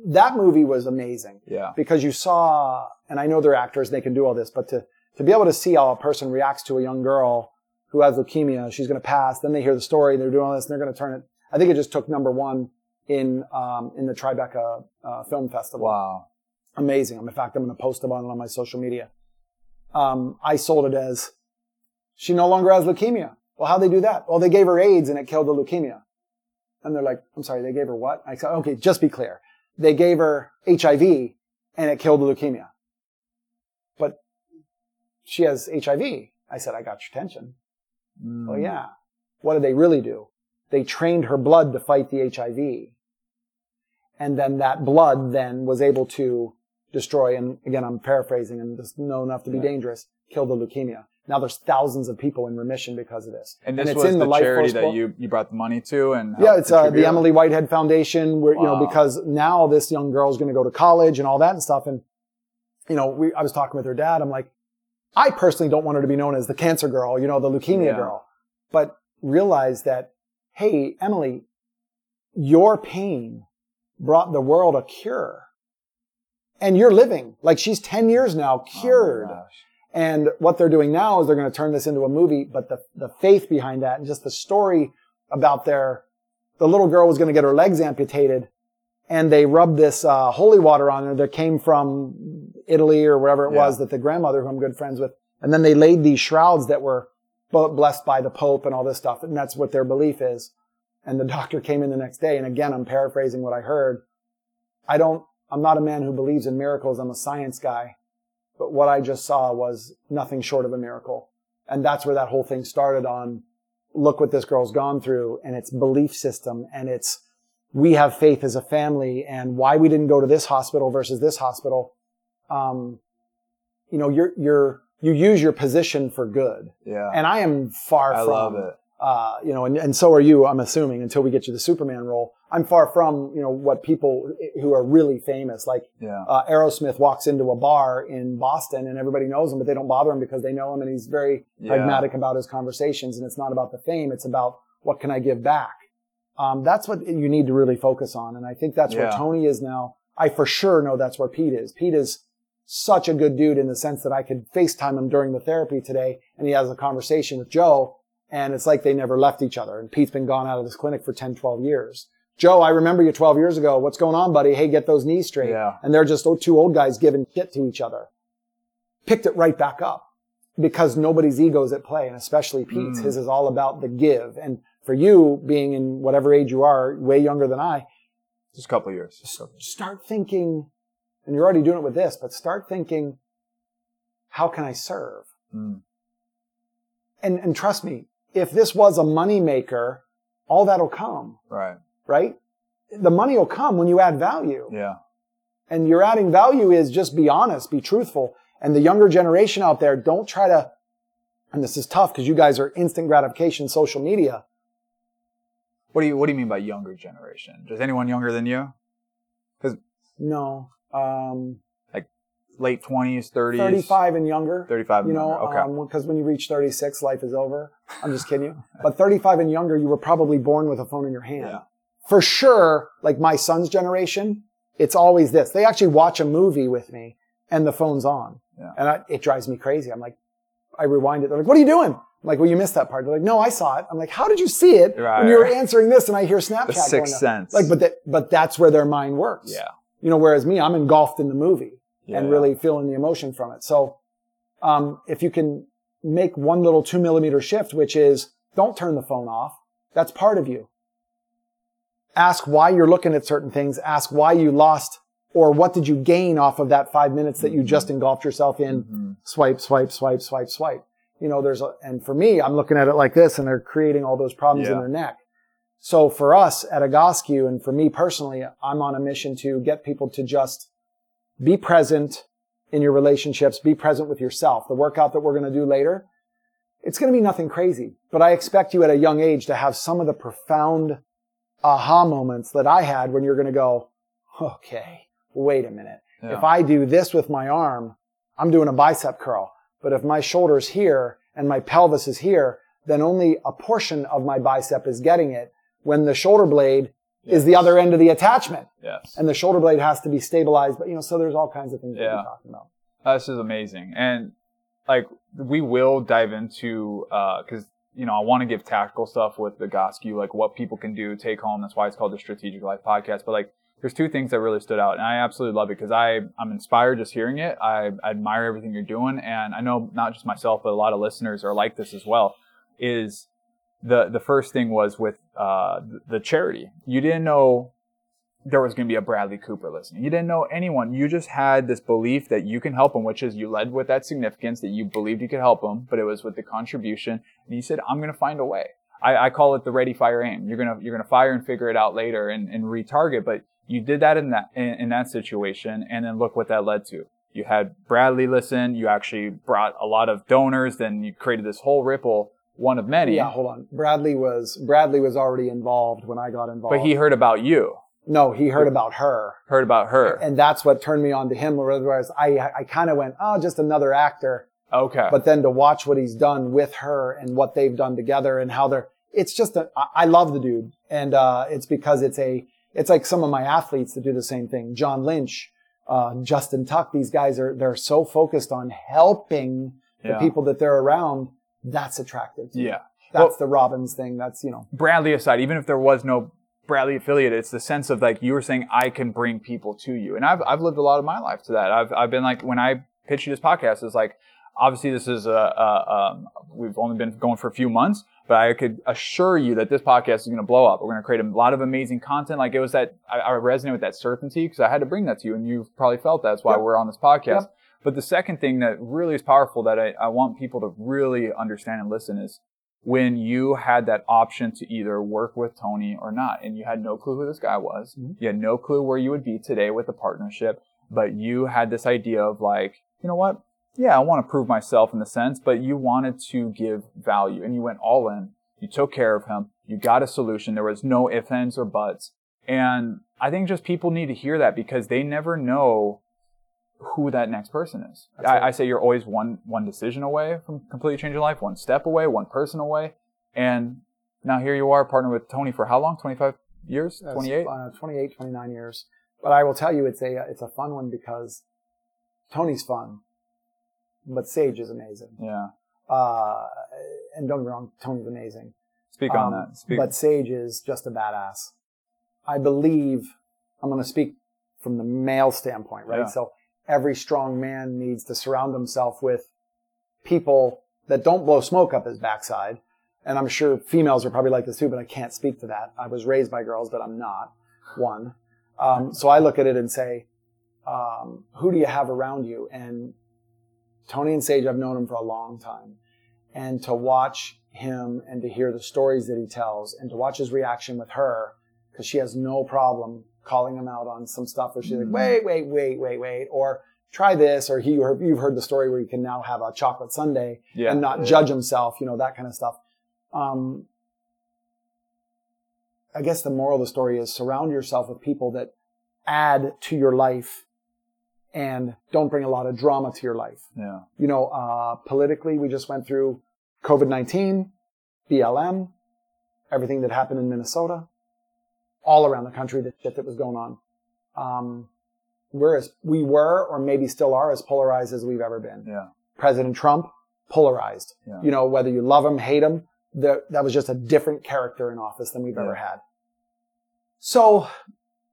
that movie was amazing Yeah. because you saw, and I know they're actors, they can do all this, but to, to be able to see how a person reacts to a young girl who has leukemia, she's going to pass, then they hear the story, and they're doing all this, and they're going to turn it. I think it just took number one in, um, in the Tribeca, uh, film festival. Wow. Amazing. In fact, I'm going to post about it on my social media. Um, I sold it as she no longer has leukemia. Well, how'd they do that? Well, they gave her AIDS and it killed the leukemia. And they're like, I'm sorry, they gave her what? I said, okay, just be clear. They gave her HIV and it killed the leukemia. But she has HIV. I said, I got your attention. Mm. Oh yeah. What did they really do? They trained her blood to fight the HIV. And then that blood then was able to destroy, and again, I'm paraphrasing and just know enough to be Yeah. dangerous, kill the leukemia. Now there's thousands of people in remission because of this. And this it's was in the, Life charity that book. you, you brought the money to, and Yeah, it's uh, the? Emily Whitehead Foundation, where you know because now this young girl is going to go to college and all that and stuff. And you know, we, I was talking with her dad. I'm like, I personally don't want her to be known as the cancer girl, you know, the leukemia Yeah. girl, but realize that, hey, Emily, your pain brought the world a cure, and you're living like she's 10 years now Oh cured. gosh. And what they're doing now is they're going to turn this into a movie, but the, the faith behind that and just the story about their, the little girl was going to get her legs amputated and they rubbed this, uh, holy water on her that came from Italy or wherever it Yeah. was that the grandmother who I'm good friends with. And then they laid these shrouds that were blessed by the Pope and all this stuff. And that's what their belief is. And the doctor came in the next day. And again, I'm paraphrasing what I heard. I don't, I'm not a man who believes in miracles. I'm a science guy. But what I just saw was nothing short of a miracle. And that's where that whole thing started on look what this girl's gone through and its belief system and its we have faith as a family and why we didn't go to this hospital versus this hospital. um, you know, you're, you're, you use your position for good. Yeah. And I am far I from, love it. uh, you know, and, and so are you, I'm assuming, until we get you the Superman role. I'm far from, you know, what people who are really famous, like Yeah. uh, Aerosmith walks into a bar in Boston and everybody knows him, but they don't bother him because they know him and he's very Yeah. pragmatic about his conversations. And it's not about the fame. It's about what can I give back? Um, that's what you need to really focus on. And I think that's where Tony is now. I for sure know that's where Pete is. Pete is such a good dude in the sense that I could FaceTime him during the therapy today and he has a conversation with Joe and it's like they never left each other. And Pete's been gone out of this clinic for 10, 12 years. Joe, I remember you 12 years ago. What's going on, buddy? Hey, get those knees straight. Yeah. And they're just two old guys giving shit to each other. Picked it right back up because nobody's ego is at play, and especially Pete's. Mm. His is all about the give. And for you, being in whatever age you are, way younger than I, Just a couple of years. Just start thinking, and you're already doing it with this, but start thinking, how can I serve? Mm. And, and trust me, if this was a moneymaker, all that'll come, Right. Right? The money will come when you add value. Yeah. And your adding value is just be honest, be truthful. And the younger generation out there, don't try to, and this is tough because you guys are instant gratification social media. What do you What do you mean by younger generation? Is anyone younger than you? Because no. Um, like Late twenties, thirties, 35 and younger. thirty-five. You and know, younger. okay. because when you reach 36, life is over. I'm just kidding you. But 35 and younger, you were probably born with a phone in your hand. Yeah. For sure, like my son's generation, it's always this. They actually watch a movie with me and the phone's on. Yeah. And I, it drives me crazy. I'm like, I rewind it. They're like, what are you doing? I'm like, well, you missed that part. They're like, no, I saw it. I'm like, how did you see it Right, when you were answering this and I hear Snapchat the sixth sense. Like, but that, but that's where their mind works. yeah. You know, whereas me, I'm engulfed in the movie Yeah, and really feeling the emotion from it. So, um, if you can make one little two millimeter shift, which is don't turn the phone off. That's part of you. Ask why you're looking at certain things. Ask why you lost or what did you gain off of that five minutes that you just engulfed yourself in. Mhm. Swipe, swipe, swipe, swipe, swipe. You know, there's a, and for me, I'm looking at it like this and they're creating all those problems in their neck. So for us at Egoscue and for me personally, I'm on a mission to get people to just be present in your relationships, be present with yourself. The workout that we're going to do later, it's going to be nothing crazy, but I expect you at a young age to have some of the profound aha moments that I had when you're going to go, okay, wait a minute. Yeah. If I do this with my arm, I'm doing a bicep curl. But if my shoulder's here and my pelvis is here, then only a portion of my bicep is getting it when the shoulder blade is the other end of the attachment Yes. and the shoulder blade has to be stabilized. But you know, so there's all kinds of things Yeah. we're talking about. This is amazing. And like we will dive into uh because you know I want to give tactical stuff with the Egoscue, like what people can do, take home. That's why it's called the Strategic Life Podcast. But like there's two things that really stood out, and I absolutely love it because I I'm inspired just hearing it. I, I admire everything you're doing, and I know not just myself, but a lot of listeners are like this as well. Is the the first thing was with uh the charity. You didn't know there was going to be a Bradley Cooper listening. You didn't know anyone. You just had this belief that you can help him, which is you led with that significance that you believed you could help him, but it was with the contribution. And you said, I'm going to find a way. I, I call it the ready, fire, aim. You're going to, you're going to fire and figure it out later and, and retarget, but you did that in that, in, in that situation. And then look what that led to. You had Bradley listen. You actually brought a lot of donors. Then you created this whole ripple, one of many. Yeah, hold on. Bradley was Bradley was already involved when I got involved. But he heard about you, no, he heard about her, heard about her. and that's what turned me on to him. Whereas I I kind of went, oh, just another actor. Okay. But then to watch what he's done with her and what they've done together and how they're, it's just a, I- love the dude. And, uh, it's because it's a, it's like some of my athletes that do the same thing. John Lynch, uh, Justin Tuck, these guys are, they're so focused on helping the Yeah. people that they're around. That's attractive. yeah. That's Well- the Robbins thing. That's, you know, Bradley aside, even if there was no Bradley affiliate, it's the sense of like you were saying, I can bring people to you. And I've, I've lived a lot of my life to that. I've, I've been like, when I pitched you this podcast, it's like, obviously this is a, a um, we've only been going for a few months, but I could assure you that this podcast is going to blow up. We're going to create a lot of amazing content. Like it was that, I, I resonate with that certainty because I had to bring that to you and you've probably felt that. that's why Yep. we're on this podcast. Yep. But the second thing that really is powerful that I, I want people to really understand and listen is when you had that option to either work with Tony or not, and you had no clue who this guy was. Mhm. You had no clue where you would be today with the partnership. but you had this idea of like, you know what? Yeah, I want to prove myself in the sense, but you wanted to give value and you went all in. You took care of him. You got a solution. There was no ifs, ands, or buts. And I think just people need to hear that because they never know who that next person is. I, I, say you're always one one decision away from completely changing your life, one step away, one person away. And now here you are partnered with Tony for how long? 25 years? 28? Uh, 28, 29 years. But I will tell you, it's a it's a fun one because Tony's fun, but Sage is amazing. Yeah. Uh, and don't get me wrong, Tony's amazing. Speak on um, that. Speak. But Sage is just a badass. I believe I'm going to speak from the male standpoint, right? Yeah. So every strong man needs to surround himself with people that don't blow smoke up his backside. And I'm sure females are probably like this too, but I can't speak to that. I was raised by girls, but I'm not one. Um, so I look at it and say, um, who do you have around you? And Tony and Sage, I've known him for a long time. And to watch him and to hear the stories that he tells and to watch his reaction with her, because she has no problem calling him out on some stuff where she's like, mm-hmm. wait, wait, wait, wait, wait, or try this, or he, you've heard the story where you can now have a chocolate sundae yeah. and not judge himself, you know, that kind of stuff. Um, I guess the moral of the story is surround yourself with people that add to your life and don't bring a lot of drama to your life. Yeah. You know, uh, politically, we just went through COVID-19, BLM, everything that happened in Minnesota all around the country, the shit that was going on. Um, we're as, we were, or maybe still are, as polarized as we've ever been. Yeah. President Trump, polarized. Yeah. You know, whether you love him, hate him, the, that was just a different character in office than we've yeah. ever had. So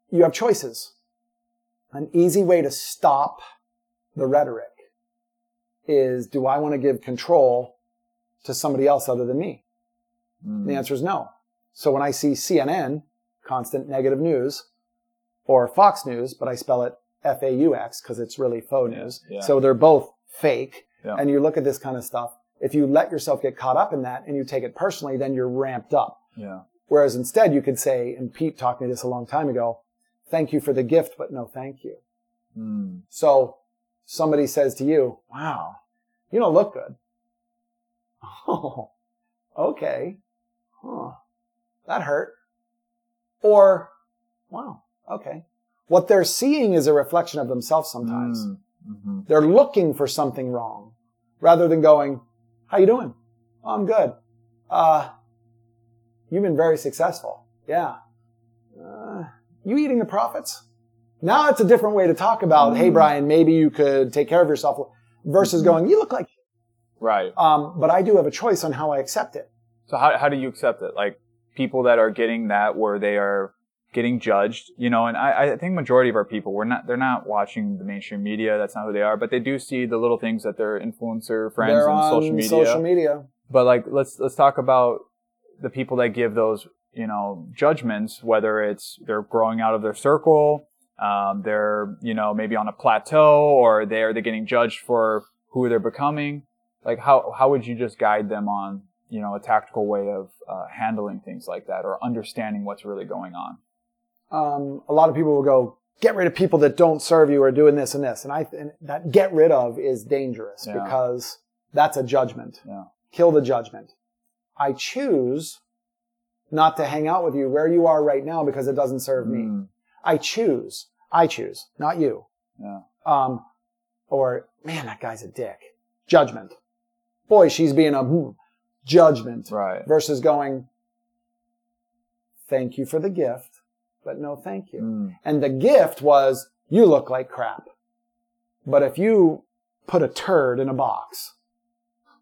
you have choices. An easy way to stop the rhetoric is, do I want to give control to somebody else other than me? Mm. The answer is no. So when I see CNN constant negative news, or Fox News, but I spell it F A U X because it's really faux news. Yeah. So they're both fake. Yeah. And you look at this kind of stuff. If you let yourself get caught up in that and you take it personally, then you're ramped up. Yeah. Whereas instead you could say, and Pete taught me this a long time ago, thank you for the gift, but no thank you. Mm. So somebody says to you, wow, you don't look good. Oh, okay. Huh. That hurt. Or, wow, okay. What they're seeing is a reflection of themselves sometimes. Mm, mm-hmm. They're looking for something wrong rather than going, how you doing? Oh, I'm good. Uh, you've been very successful. Yeah. Uh, you eating the profits? Now it's a different way to talk about, mm hey, Brian, maybe you could take care of yourself versus mm-hmm. going, you look like. Right. Um, but I do have a choice on how I accept it. So how, how do you accept it? Like, people that are getting that where they are getting judged, you know, and I, I think majority of our people, we're not, they're not watching the mainstream media. That's not who they are, but they do see the little things that their influencer friends they're on social media. Social media. But like, let's, let's talk about the people that give those, you know, judgments, whether it's they're growing out of their circle, um, they're, you know, maybe on a plateau or they're, they're getting judged for who they're becoming. Like, how, how would you just guide them on you know, a tactical way of uh, handling things like that or understanding what's really going on? Um, a lot of people will go, get rid of people that don't serve you or doing this and this. And I, and that get rid of is dangerous yeah. because that's a judgment. Yeah. Kill the judgment. I choose not to hang out with you where you are right now because it doesn't serve mm. me. I choose. I choose, not you. Yeah. Um, or man, that guy's a dick. Judgment. Boy, she's being a hmm judgment right. versus going, thank you for the gift, but no thank you. Mm. And the gift was, you look like crap. But if you put a turd in a box,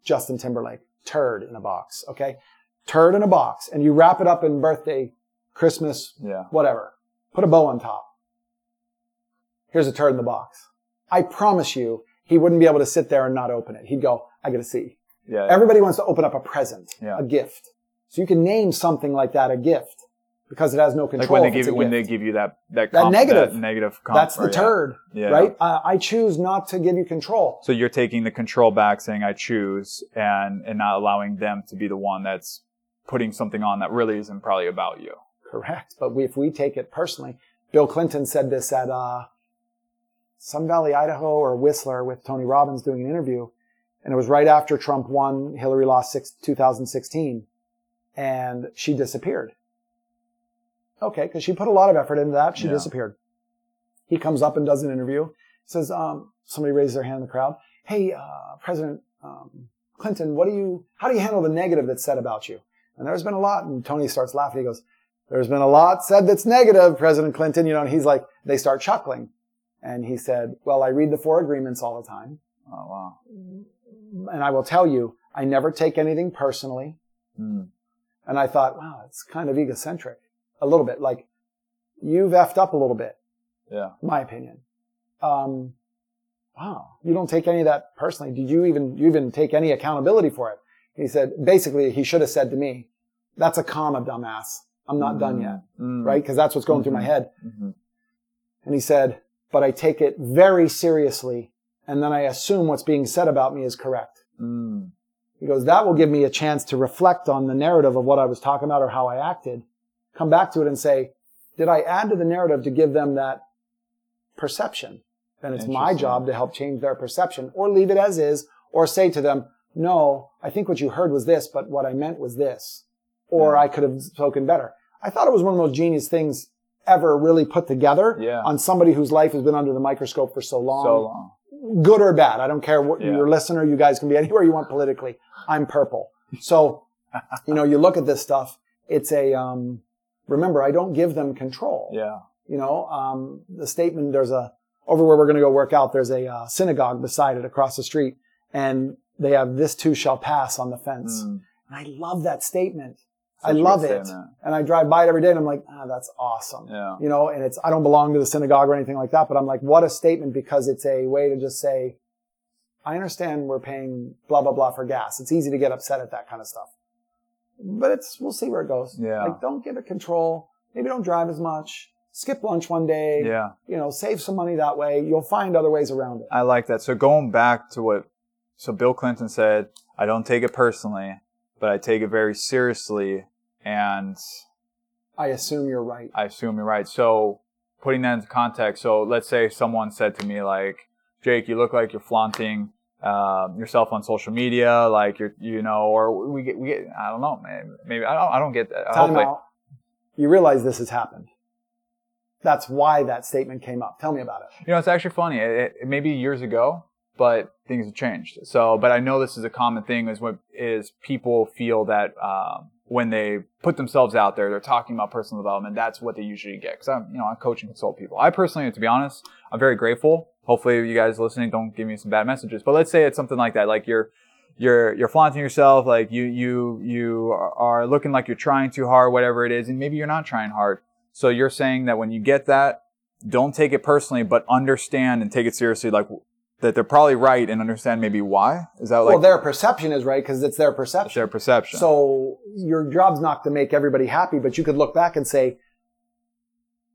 Justin Timberlake, turd in a box, okay? Turd in a box, and you wrap it up in birthday, Christmas, yeah. whatever. Put a bow on top. Here's a turd in the box. I promise you, he wouldn't be able to sit there and not open it. He'd go, I gotta see. Yeah, Everybody wants to open up a present, yeah. a gift. So you can name something like that a gift because it has no control. Like when they give you, when they give you that that, comp, that negative that negative comp, that's the yeah. turd, yeah. right? Uh, I choose not to give you control. So you're taking the control back, saying I choose, and and not allowing them to be the one that's putting something on that really isn't probably about you. Correct. But we, if we take it personally, Bill Clinton said this at uh, Sun Valley, Idaho or Whistler with Tony Robbins doing an interview. And it was right after Trump won, Hillary lost six, 2016 and she disappeared. Okay. Cause she put a lot of effort into that. She Yeah. disappeared. He comes up and does an interview. Says, um, somebody raises their hand in the crowd. Hey, uh, President, um, Clinton, what do you, how do you handle the negative that's said about you? And there's been a lot. And Tony starts laughing. He goes, there's been a lot said that's negative, President Clinton, you know, and he's like, they start chuckling. And he said, well, I read the four agreements all the time. Oh wow. And I will tell you, I never take anything personally. Mm. And I thought, wow, it's kind of egocentric. A little bit. Like, you've effed up a little bit, Yeah. my opinion. Um, wow, you don't take any of that personally. Did you even, you even take any accountability for it? He said, basically, he should have said to me, that's a comma, dumbass. I'm not done yet. Mm. Right? Cause that's what's going through my Mhm. head. Mhm. And he said, but I take it very seriously. And then I assume what's being said about me is correct. Mm. He goes, that will give me a chance to reflect on the narrative of what I was talking about or how I acted. Come back to it and say, did I add to the narrative to give them that perception? Then it's my job to help change their perception or leave it as is or say to them, no, I think what you heard was this, but what I meant was this. Or Yeah. I could have spoken better. I thought it was one of those genius things ever really put together Yeah. on somebody whose life has been under the microscope for so long So long. Good or bad. I don't care what Yeah. your listener, you guys can be anywhere you want politically. I'm purple. So, you know, you look at this stuff, it's a, um, remember, I don't give them control. Yeah. You know, um, the statement, there's a, over where we're going to go work out, there's a uh, synagogue beside it across the street and they have this too shall pass on the fence. Mm. And I love that statement. I a love it. And I drive by it every day and I'm like, ah, that's awesome Yeah. you know, and it's, I don't belong to the synagogue or anything like that, but I'm like, what a statement because it's a way to just say, I understand we're paying blah, blah, blah for gas. It's easy to get upset at that kind of stuff, but it's, we'll see where it goes. Yeah. Like, don't give it control. Maybe don't drive as much. Skip lunch one day. Yeah. You know, save some money that way. You'll find other ways around it. I like that. So going back to what, so Bill Clinton said, I don't take it personally, but I take it very seriously. And I assume you're right. I assume you're right. So putting that into context, so let's say someone said to me like, Jake, you look like you're flaunting um, yourself on social media, like you're, you know, or we get, we get, I don't know, man. Maybe I don't, I don't get that. Time Hopefully- out. You realize this has happened. That's why that statement came up. Tell me about it. You know, it's actually funny. It, it, maybe years ago, but things have changed. So, but I know this is a common thing is what is people feel that um, when they put themselves out there, they're talking about personal development. That's what they usually get. Because I'm, you know, I coach and consult people. I personally, to be honest, I'm very grateful. Hopefully, you guys listening don't give me some bad messages. But let's say it's something like that, like you're you're you're flaunting yourself, like you you you are looking like you're trying too hard, whatever it is, and maybe you're not trying hard. So you're saying that when you get that, don't take it personally, but understand and take it seriously, like that they're probably right and understand maybe why. Is that like well, their perception is right because it's their perception. their perception? So your job's not to make everybody happy, but you could look back and say,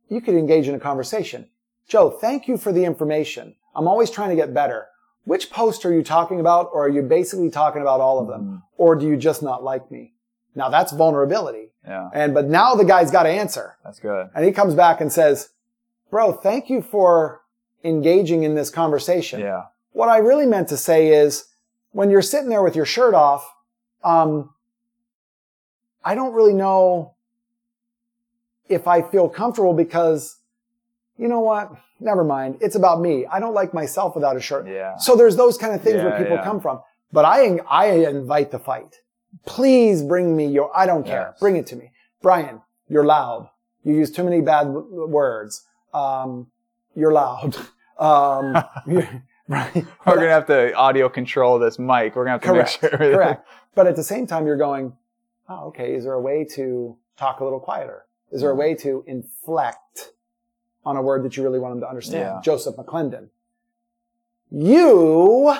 you could engage in a conversation. Joe, thank you for the information. I'm always trying to get better. Which post are you talking about? Or are you basically talking about all of them? Mhm. Or do you just not like me? Now that's vulnerability. yeah, And, but now the guy's got to answer. that's good. And he comes back and says, bro, thank you for engaging in this conversation. Yeah, What I really meant to say is when you're sitting there with your shirt off, um, I don't really know if I feel comfortable because you know what? Never mind. It's about me. I don't like myself without a shirt. yeah, So there's those kind of things where people yeah. come from. But I, I invite the fight. Please bring me your, I don't care. Yes. Bring it to me. Brian, you're loud. You use too many bad w- words. Um, you're loud. Um, you're, we're gonna have to audio control this mic. We're gonna have to correct, make sure. correct. But at the same time, you're going, oh, okay. Is there a way to talk a little quieter? Is there a way to inflect on a word that you really want them to understand? Yeah. Joseph McClendon. You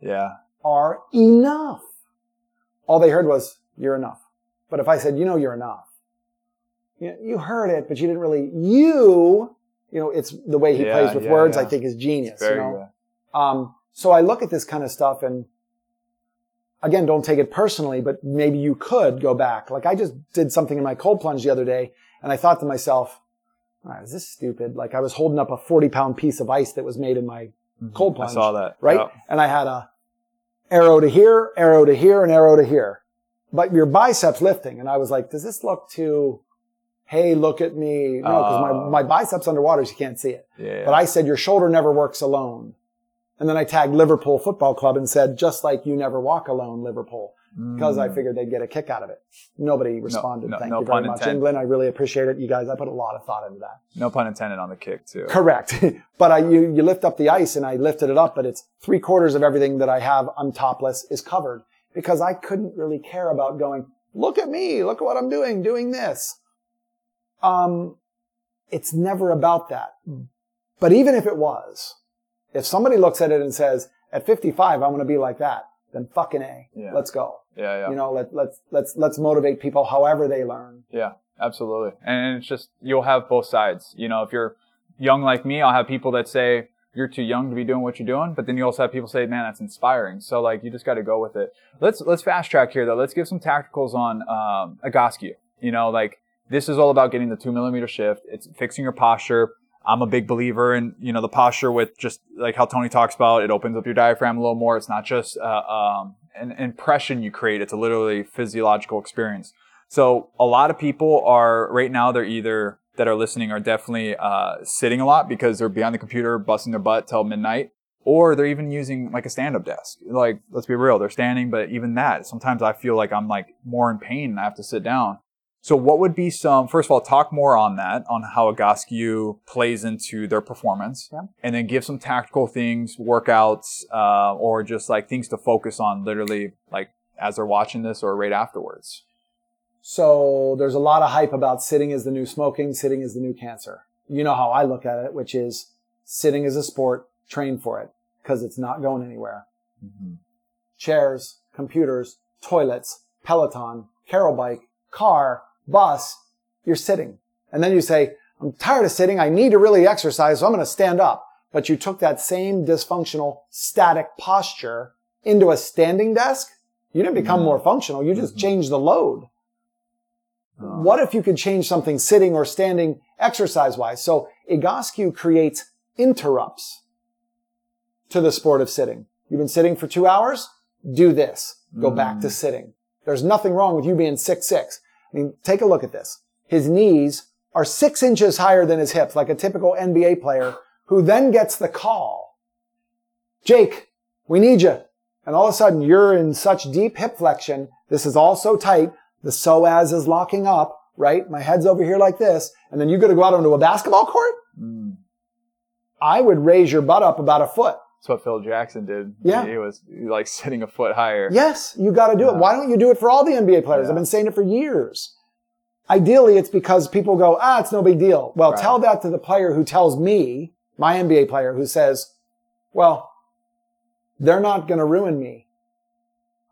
Yeah, are enough. All they heard was, you're enough. But if I said, you know, you're enough, you, you heard it, but you didn't really, you, you know, it's the way he Yeah, plays with yeah, words, yeah. I think is genius, very you know? good. Um, so I look at this kind of stuff and again, don't take it personally, but maybe you could go back. Like I just did something in my cold plunge the other day and I thought to myself, right, is this stupid? Like I was holding up a 40 pound piece of ice that was made in my cold Mm-hmm. I plunge. saw that. Right? Yep. And I had a arrow to here, arrow to here, and arrow to here. But your biceps lifting. And I was like, does this look too, hey, look at me? No, because Oh. my, my biceps underwater, so you can't see it. Yeah. But I said, your shoulder never works alone. And then I tagged Liverpool Football Club and said, just like you never walk alone, Liverpool, because I Mm. figured they'd get a kick out of it. Nobody responded. no- Thank no you very much, intended. England. I really appreciate it. You guys, I put a lot of thought into that. no pun intended on the kick too. Correct. but I, you, you lift up the ice and I lifted it up, but it's three quarters of everything that I have, I'm topless, is covered because I couldn't really care about going, look at me, look at what I'm doing, doing this. Um, it's never about that. But even if it was, if somebody looks at it and says, at 55, I want to be like that, then fucking A. Yeah. Let's go. Yeah, yeah. You know, let, let's, let's, let's motivate people however they learn. Yeah, absolutely. And it's just you'll have both sides. You know, if you're young like me, I'll have people that say you're too young to be doing what you're doing, but then you also have people say, "Man, that's inspiring." So like, you just got to go with it. Let's let's fast track here though. Let's give some tacticals on um, Egoscue. You know, like this is all about getting the two millimeter shift. It's fixing your posture. I'm a big believer in you know the posture with just like how Tony talks about. It opens up your diaphragm a little more. It's not just uh, um, an impression you create. It's a literally physiological experience. So a lot of people are right now. They're either that are listening are definitely uh, sitting a lot because they're behind the computer busting their butt till midnight, or they're even using like a stand-up desk. Like let's be real, they're standing, but even that sometimes I feel like I'm like more in pain and I have to sit down. So what would be some, first of all, talk more on that, on how Egoscue plays into their performance, Yeah. and then give some tactical things, workouts, uh, or just like things to focus on literally like as they're watching this or right afterwards. So there's a lot of hype about sitting is the new smoking, sitting is the new cancer. You know how I look at it, which is sitting is a sport, train for it because it's not going anywhere. Chairs, computers, toilets, Peloton, Carol bike, car, bus, you're sitting. And then you say, I'm tired of sitting. I need to really exercise. So I'm going to stand up. But you took that same dysfunctional static posture into a standing desk. You didn't become mm-hmm. more functional. You just mm-hmm. changed the load. Oh. What if you could change something sitting or standing exercise wise? So Egoscue creates interrupts to the sport of sitting. You've been sitting for two hours? Do this. Go back to mm. sitting. There's nothing wrong with you being six six. I mean, take a look at this. His knees are six inches higher than his hips, like a typical NBA player who then gets the call. Jake, we need you. And all of a sudden you're in such deep hip flexion. This is all so tight. The psoas is locking up, right? My head's over here like this. And then you're going to go out onto a basketball court? Mm. I would raise your butt up about a foot. That's what Phil Jackson did. Yeah. He was like sitting a foot higher. Yes, you got to do it. Why don't you do it for all the NBA players? Yeah. I've been saying it for years. Ideally, it's because people go, ah, it's no big deal. Well, Right. tell that to the player who tells me, my NBA player, who says, well, they're not going to ruin me.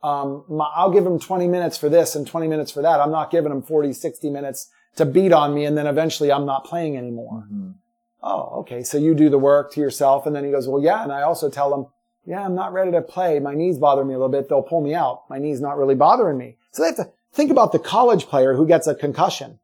Um, my, I'll give them 20 minutes for this and 20 minutes for that. I'm not giving them 40, 60 minutes to beat on me. And then eventually I'm not playing anymore. Mhm. Oh, okay. So you do the work to yourself. And then he goes, well, yeah. And I also tell them, yeah, I'm not ready to play. My knees bother me a little bit. They'll pull me out. My knee's not really bothering me. So they have to think about the college player who gets a concussion.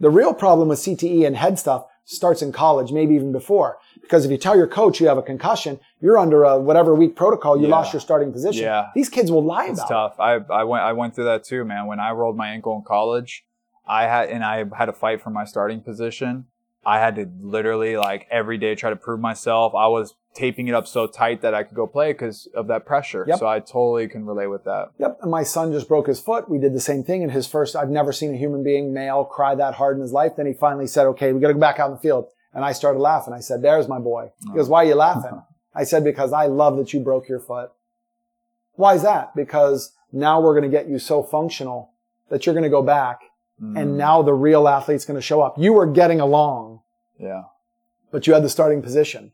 The real problem with CTE and head stuff starts in college, maybe even before. Because if you tell your coach you have a concussion, you're under a whatever week protocol, you Yeah. lost your starting position. Yeah. These kids will lie It's about tough. I, I went I went through that too, man. When I rolled my ankle in college, I had and I had to fight for my starting position. I had to literally like every day try to prove myself. I was taping it up so tight that I could go play because of that pressure. Yep. So I totally can relate with that. Yep. And my son just broke his foot. We did the same thing in his first, I've never seen a human being, male, cry that hard in his life. Then he finally said, okay, we got to go back out in the field. And I started laughing. I said, there's my boy. He goes, why are you laughing? I said, because I love that you broke your foot. Why is that? Because now we're going to get you so functional that you're going to go back Mm, and now the real athlete's going to show up. You were getting along, yeah. but you had the starting position.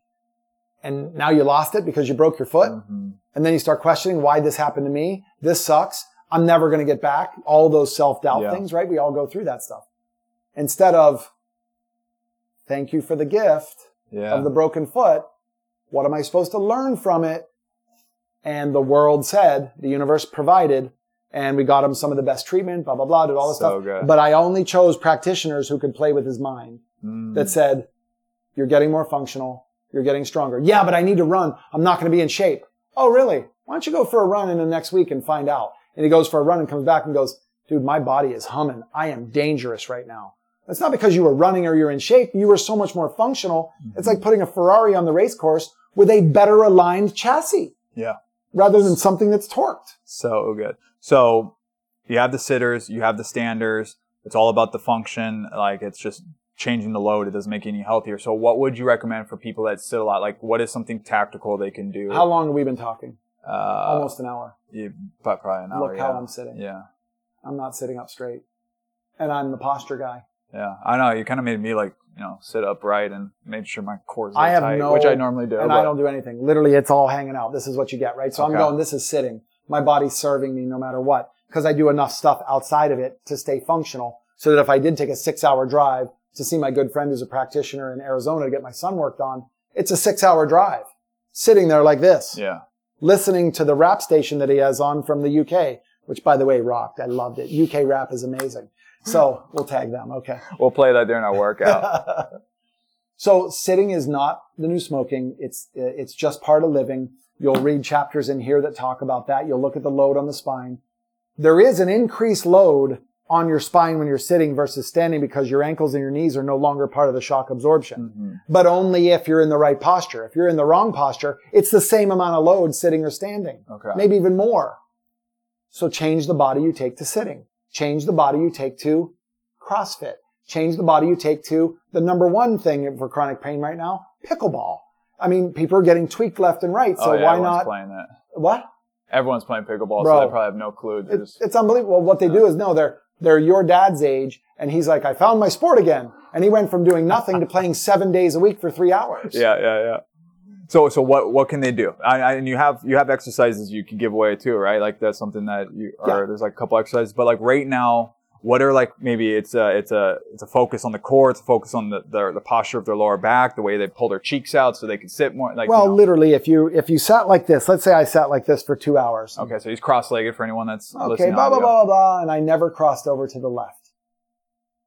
And now you lost it because you broke your foot. Mhm. And then you start questioning why this happened to me. This sucks. I'm never going to get back. All those self-doubt Yeah. things, right? We all go through that stuff. Instead of, thank you for the gift Yeah. of the broken foot. What am I supposed to learn from it? And the world said, the universe provided, and we got him some of the best treatment, blah, blah, blah, did all this So stuff. good. But I only chose practitioners who could play with his mind. Mm. that said, you're getting more functional. You're getting stronger. Yeah, but I need to run. I'm not going to be in shape. Oh, really? Why don't you go for a run in the next week and find out? And he goes for a run and comes back and goes, dude, my body is humming. I am dangerous right now. It's not because you were running or you're in shape. You were so much more functional. It's like putting a Ferrari on the race course with a better aligned chassis Yeah. rather than something that's torqued. So good. So you have the sitters, you have the standers. It's all about the function. Like it's just changing the load. It doesn't make you any healthier. So what would you recommend for people that sit a lot? Like what is something tactical they can do? How long have we been talking? uh, Almost an hour. yeah, but probably an hour. Look yeah. how I'm sitting. Yeah. I'm not sitting up straight. And I'm the posture guy. Yeah. I know. You kind of made me like, you know, sit upright and made sure my core is I have tight, no- which I normally do. and but- I don't do anything. Literally, it's all hanging out. This is what you get, right? So I'm going, this is sitting. My body's serving me no matter what because I do enough stuff outside of it to stay functional so that if I did take a six hour drive to see my good friend who's a practitioner in Arizona to get my son worked on, it's a six hour drive sitting there like this, Yeah. listening to the rap station that he has on from the UK, which by the way rocked. I loved it. UK rap is amazing. So we'll tag them. Okay. We'll play that during our workout. so sitting is not the new smoking. It's it's just part of living. You'll read chapters in here that talk about that. You'll look at the load on the spine. There is an increased load on your spine when you're sitting versus standing because your ankles and your knees are no longer part of the shock absorption. Mhm. But only if you're in the right posture. If you're in the wrong posture, it's the same amount of load sitting or standing. Okay. Maybe even more. So change the body you take to sitting. Change the body you take to CrossFit. Change the body you take to the number one thing for chronic pain right now, pickleball. I mean, people are getting tweaked left and right. So oh, yeah, why not? playing that? What? Everyone's playing pickleball, so Bro. they probably have no clue. It, just- it's unbelievable. What they do is no, they're they're your dad's age, and he's like, I found my sport again, and he went from doing nothing to playing seven days a week for three hours. Yeah, yeah, yeah. So, so what what can they do? I, I, and you have you have exercises you can give away too, right? Like that's something that you or Yeah. there's like a couple exercises, but like right now, what are like maybe it's a it's a it's a focus on the core, it's a focus on the the, the posture of their lower back, the way they pull their cheeks out so they can sit more. Like Well, you know. literally, if you if you sat like this, let's say I sat like this for two hours. okay, so he's cross-legged for anyone that's Okay, listening. blah blah blah blah blah, and I never crossed over to the left.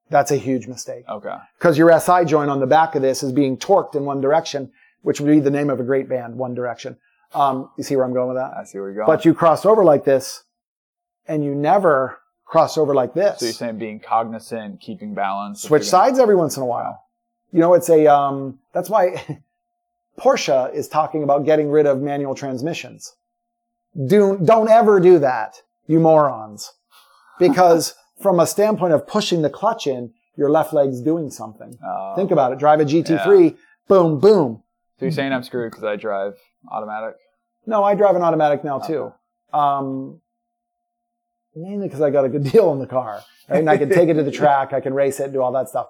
That's a huge mistake Okay, because your SI joint on the back of this is being torqued in one direction, which would be the name of a great band, One Direction. Um, you see where I'm going with that? I see where you're going. But you cross over like this, and you never cross over like this. so you're saying being cognizant, keeping balance, Switch you're gonna- sides every once in a while. You know, it's a um, that's why Porsche is talking about getting rid of manual transmissions. Do don't ever do that, you morons, because from a standpoint of pushing the clutch in, your left leg's doing something. Uh, Think about it. Drive a GT3, boom, boom. So you're saying I'm screwed because I drive automatic? No, I drive an automatic now too. Um, mainly because I got a good deal on the car, right? And I can take it to the track, I can race it, do all that stuff.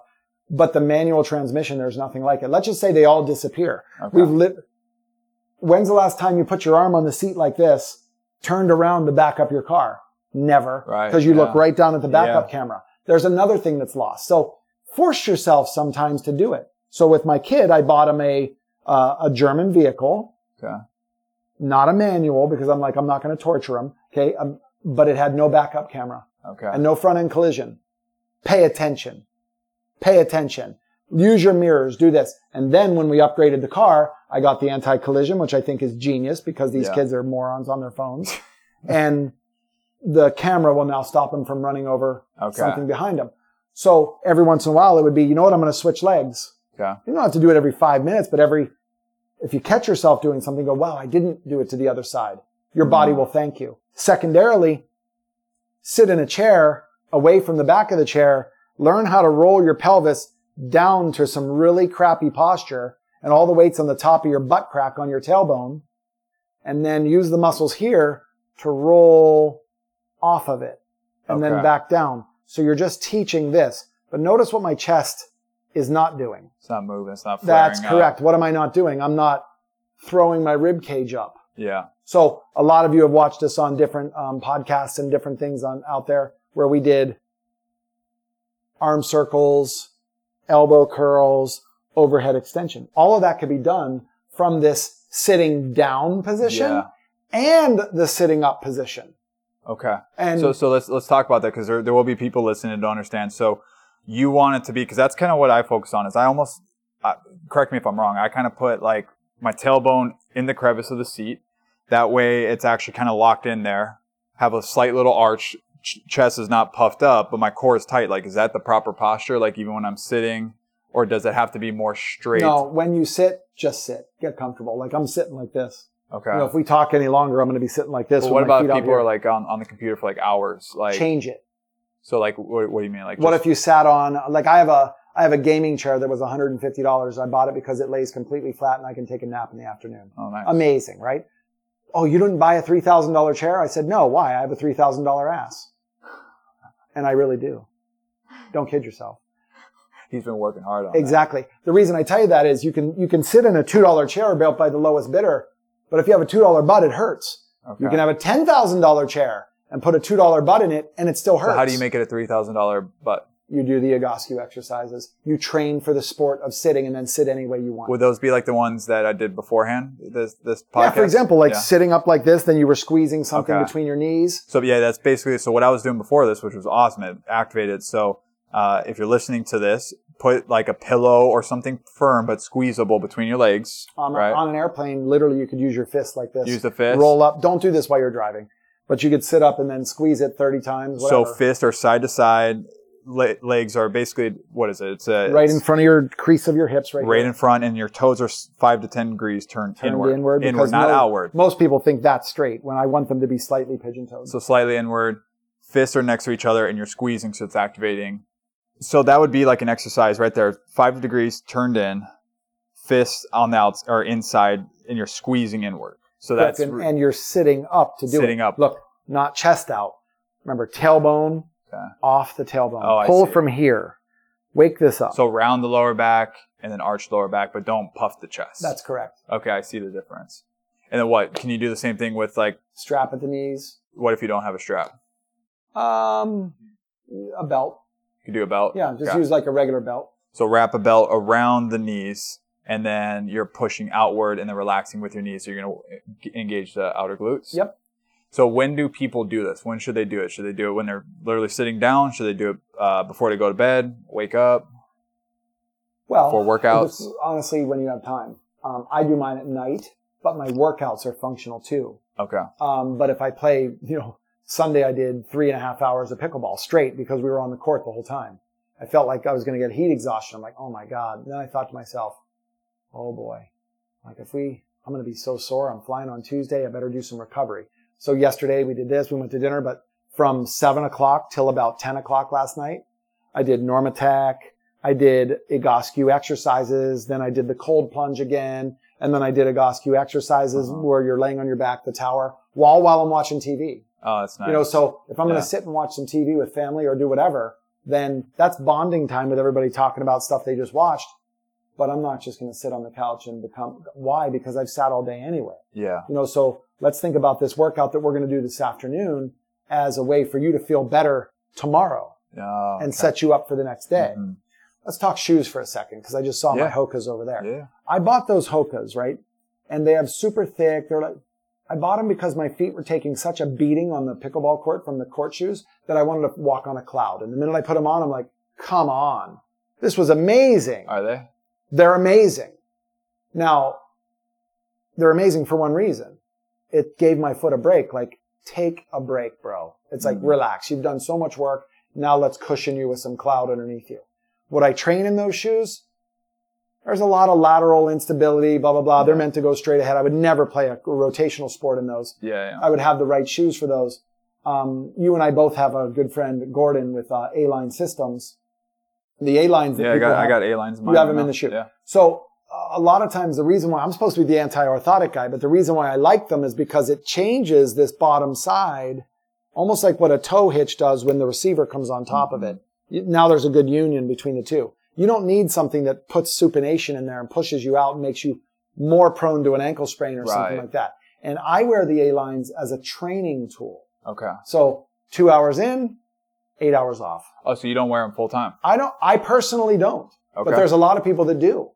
But the manual transmission, there's nothing like it. Let's just say they all disappear. Okay. We've lit. When's the last time you put your arm on the seat like this, turned around to back up your car? Never. Right, Because you look right down at the backup Yeah. camera. There's another thing that's lost. So force yourself sometimes to do it. So with my kid, I bought him a, uh, a German vehicle Okay. not a manual because I'm like, I'm not going to torture him. Okay. Um, but it had no backup camera Okay. and no front end collision. Pay attention. Pay attention. Use your mirrors. Do this. And then when we upgraded the car, I got the anti collision, which I think is genius because these Yeah. kids are morons on their phones. and the camera will now stop them from running over Okay. something behind them. So every once in a while, it would be, you know what? I'm going to switch legs. Okay. You don't have to do it every five minutes, but every, if you catch yourself doing something, go, wow, I didn't do it to the other side. Your body Mhm. will thank you. Secondarily, sit in a chair away from the back of the chair, learn how to roll your pelvis down to some really crappy posture and all the weights on the top of your butt crack on your tailbone. And then use the muscles here to roll off of it and then back down. So you're just teaching this. But notice what my chest is not doing. It's not moving. It's not flaring That's up. correct. What am I not doing? I'm not throwing my rib cage up. Yeah. So a lot of you have watched us on different um, podcasts and different things on out there where we did arm circles, elbow curls, overhead extension. All of that could be done from this sitting down position Yeah. and the sitting up position. Okay. And so so let's let's talk about that because there there will be people listening to understand. So you want it to be because that's kind of what I focus on. Is I almost uh, correct me if I'm wrong. I kind of put like my tailbone in the crevice of the seat. That way, it's actually kind of locked in there. Have a slight little arch. Ch- chest is not puffed up, but my core is tight. Like, is that the proper posture? Like, even when I'm sitting, or does it have to be more straight? No, when you sit, just sit. Get comfortable. Like I'm sitting like this. Okay. You know, if we talk any longer, I'm going to be sitting like this. But what about people are like on, on the computer for like hours? Like, change it? so like, what, what do you mean? Like, What if you sat on like I have a I have a gaming chair that was $150. I bought it because it lays completely flat and I can take a nap in the afternoon. Oh, nice. Amazing, right? Oh, you didn't buy a $3,000 chair? I said, no. Why? I have a $3,000 ass. And I really do. Don't kid yourself. He's been working hard on that. Exactly. The reason I tell you that is you can, you can sit in a $2 chair built by the lowest bidder, but if you have a $2 butt, it hurts. Okay. You can have a $10,000 chair and put a $2 butt in it and it still hurts. So how do you make it a three thousand dollar butt? You do the Egoscue exercises. You train for the sport of sitting and then sit any way you want. Would those be like the ones that I did beforehand? This this podcast. yeah, for example, like Yeah. sitting up like this, then you were squeezing something Okay. between your knees. So yeah, that's basically so what I was doing before this, which was awesome. It activated. So uh, if you're listening to this, put like a pillow or something firm but squeezable between your legs. Um, right. On an airplane, literally, you could use your fist like this. Use the fist. Roll up. Don't do this while you're driving, but you could sit up and then squeeze it 30 times. so Whatever. fist or side to side le- legs are basically what is it? It's a right in front of your crease of your hips, right, right here. in front, and your toes are five to ten degrees turned, Turned inward. inward, inward, not outward. Most people think that's straight when I want them to be slightly pigeon-toed. So slightly inward. Fists are next to each other, and you're squeezing, so it's activating. So that would be like an exercise right there. Five degrees turned in, fists on the outs or inside, and you're squeezing inward. So that's and, and you're sitting up to do it. Sitting up. Look, not chest out. Remember, tailbone Okay. off the tailbone. Oh, I Pull see. from here. Wake this up. so round the lower back and then arch lower back, but don't puff the chest. That's correct. okay. I see the difference. And then what? Can you do the same thing with like? Strap at the knees. What if you don't have a strap? Um, a belt. You could do a belt. Yeah, just Okay. use like a regular belt. So wrap a belt around the knees, and then you're pushing outward and then relaxing with your knees. So you're going to engage the outer glutes. Yep. So when do people do this? When should they do it? Should they do it when they're literally sitting down? Should they do it uh, before they go to bed? Wake up? Well, For workouts? honestly, when you have time, um, I do mine at night, but my workouts are functional too. Okay. Um, but if I play, you know, Sunday I did three and a half hours of pickleball straight because we were on the court the whole time. I felt like I was going to get heat exhaustion. I'm like, oh my god. And then I thought to myself, oh boy, like if we, I'm going to be so sore. I'm flying on Tuesday. I better do some recovery. So yesterday we did this. We went to dinner, but from seven o'clock till about 10 o'clock last night, I did Normatec. I did Egoscue exercises. Then I did the cold plunge again. And then I did Egoscue exercises Uh-huh. where you're laying on your back, the tower, while, while I'm watching TV. Oh, that's nice. You know, so if I'm going to sit and watch some TV with family or do whatever, then that's bonding time with everybody talking about stuff they just watched. But I'm not just going to sit on the couch and become, why? Because I've sat all day anyway. yeah. You know, so let's think about this workout that we're going to do this afternoon as a way for you to feel better tomorrow Oh, and okay. set you up for the next day. Mhm. Let's talk shoes for a second because I just saw my Yeah. Hokas over there. Yeah. I bought those Hokas, right? And they have super thick. They're like, I bought them because my feet were taking such a beating on the pickleball court from the court shoes that I wanted to walk on a cloud. And the minute I put them on, I'm like, come on. This was amazing. Are they? They're amazing. Now, they're amazing for one reason. It gave my foot a break. Like, take a break, bro. It's like, Mhm. relax. You've done so much work. Now let's cushion you with some cloud underneath you. Would I train in those shoes? There's a lot of lateral instability, blah, blah, blah. They're meant to go straight ahead. I would never play a rotational sport in those. Yeah. yeah. I would have the right shoes for those. Um, you and I both have a good friend, Gordon, with uh, A-line systems. The A-lines that yeah, I got I got A lines. you have them in the shoe. Yeah. So a lot of times the reason why I'm supposed to be the anti-orthotic guy, but the reason why I like them is because it changes this bottom side, almost like what a toe hitch does when the receiver comes on top of it. Mm-hmm. Now there's a good union between the two. You don't need something that puts supination in there and pushes you out and makes you more prone to an ankle sprain or something like that. And I wear the A lines as a training tool. Okay. So two hours in, eight hours off. Oh, so you don't wear them full time? I don't, I personally don't, Okay. but there's a lot of people that do.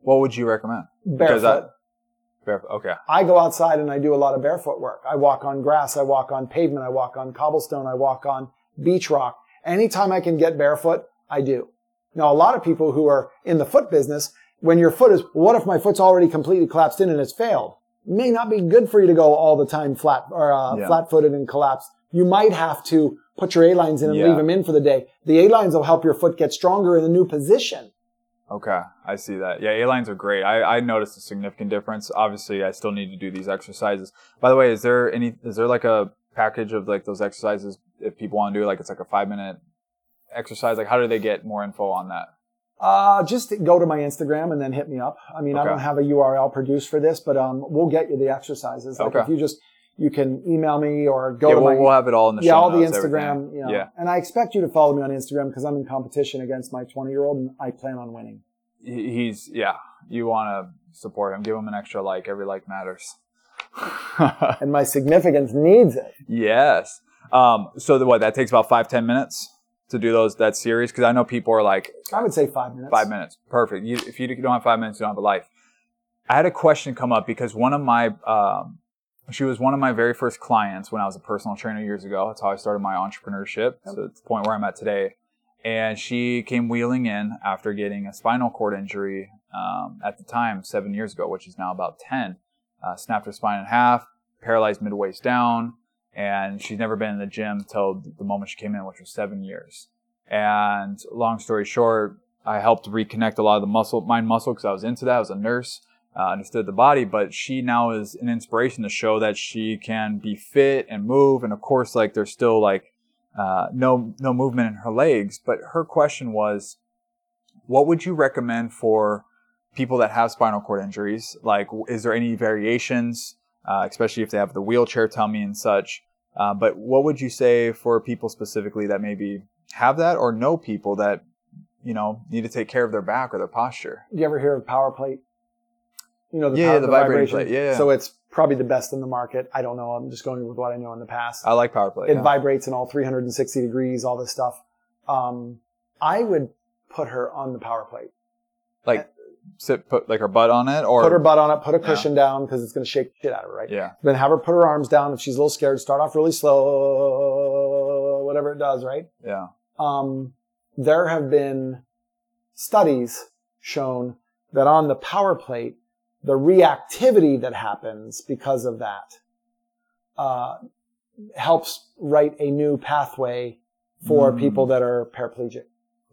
What would you recommend? Because Barefoot. I- Barefoot. Okay. I go outside and I do a lot of barefoot work. I walk on grass, I walk on pavement, I walk on cobblestone, I walk on beach rock. Anytime I can get barefoot, I do. Now, a lot of people who are in the foot business, when your foot is, what if my foot's already completely collapsed in and it's failed? May not be good for you to go all the time flat or uh, Yeah. flat footed and collapsed. You might have to put your A lines in and Yeah. leave them in for the day. The A lines will help your foot get stronger in the new position. Okay, I see that. Yeah, A lines are great. I, I noticed a significant difference. Obviously, I still need to do these exercises. By the way, is there any? Is there like a package of like those exercises if people want to do it? like it's like a five minute exercise? Like, how do they get more info on that? Uh, just go to my Instagram and then hit me up. I mean, I don't have a URL produced for this, but um, we'll get you the exercises. Like Okay. if you just, you can email me or go yeah, to we'll, my we'll have it all in the yeah, show all the Instagram. You know, Yeah, and I expect you to follow me on Instagram because I'm in competition against my 20 year old and I plan on winning. He's yeah. You want to support him? Give him an extra like. Every like matters. And my significance needs it. yes. Um. So the, what? That takes about five ten minutes to do those that series because I know people are like I would say five minutes. Five minutes. Perfect. You, if you don't have five minutes, you don't have a life. I had a question come up because one of my, um, she was one of my very first clients when I was a personal trainer years ago. That's how I started my entrepreneurship. So it's the point where I'm at today. And she came wheeling in after getting a spinal cord injury um, at the time, seven years ago, which is now about 10. Uh, snapped her spine in half, paralyzed mid waist down, and she's never been in the gym till the moment she came in, which was seven years. And long story short, I helped reconnect a lot of the muscle, mind muscle, because I was into that. I was a nurse, uh, understood the body, but she now is an inspiration to show that she can be fit and move. And of course, like there's still like uh, no no movement in her legs. But her question was, what would you recommend for people that have spinal cord injuries? Like, is there any variations, uh, especially if they have the wheelchair tummy and such? Uh, but what would you say for people specifically that maybe have that or know people that you know need to take care of their back or their posture? Do you ever hear of power plate? You know, the, Yeah, power, the vibrating vibration. plate, yeah, yeah. So it's probably the best in the market. I don't know. I'm just going with what I know in the past. I like power plate. it yeah. vibrates in all 360 degrees, all this stuff. Um, I would put her on the power plate. like sit put like her butt on it or Put her butt on it, put a cushion down because it's going to shake shit out of her, right? yeah Then have her put her arms down. If she's a little scared, start off really slow, whatever it does, right? yeah Um, there have been studies shown that on the power plate, the reactivity that happens because of that uh, helps write a new pathway for Mm. people that are paraplegic.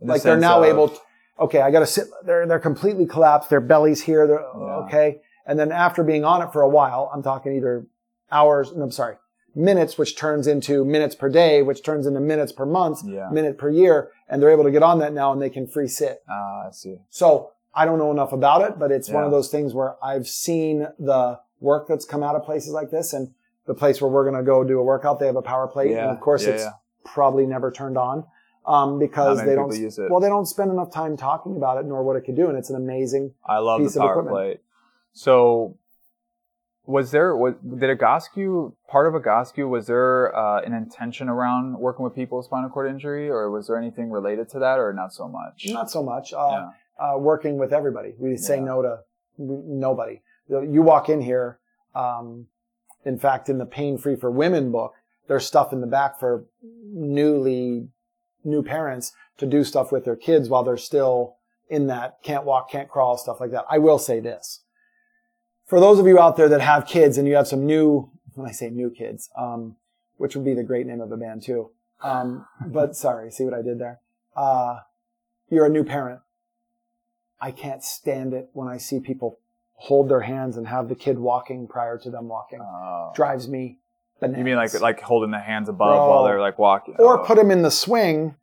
The like they're now of- able to, okay, I got to sit, they're, they're completely collapsed. Their belly's here. They're Yeah. okay. And then after being on it for a while, I'm talking either hours, no, I'm sorry, minutes, which turns into minutes per day, which turns into minutes per month, Yeah. minute per year. And they're able to get on that now and they can free sit. ah I see So I don't know enough about it, but it's one of those things where I've seen the work that's come out of places like this and the place where we're going to go do a workout, they have a power plate. Yeah, And of course yeah, it's yeah. probably never turned on. Um, because they don't, use it. well, they don't spend enough time talking about it nor what it could do. And it's an amazing, I love piece the of power equipment. plate. So, was there was did Egoscue part of Egoscue was there uh, an intention around working with people with spinal cord injury, or was there anything related to that, or not so much? not so much, uh, Yeah. Uh, working with everybody. We say Yeah. no to nobody. You walk in here, um, in fact, in the Pain Free for Women book, there's stuff in the back for newly, new parents to do stuff with their kids while they're still in that can't walk, can't crawl, stuff like that. I will say this. For those of you out there that have kids and you have some new, when I say new kids, um, which would be the great name of a band too. Um, but sorry, see what I did there? Uh, you're a new parent. I can't stand it when I see people hold their hands and have the kid walking prior to them walking. Uh, Drives me bananas. you mean like like holding the hands above while they're like walking, or Oh. put them in the swing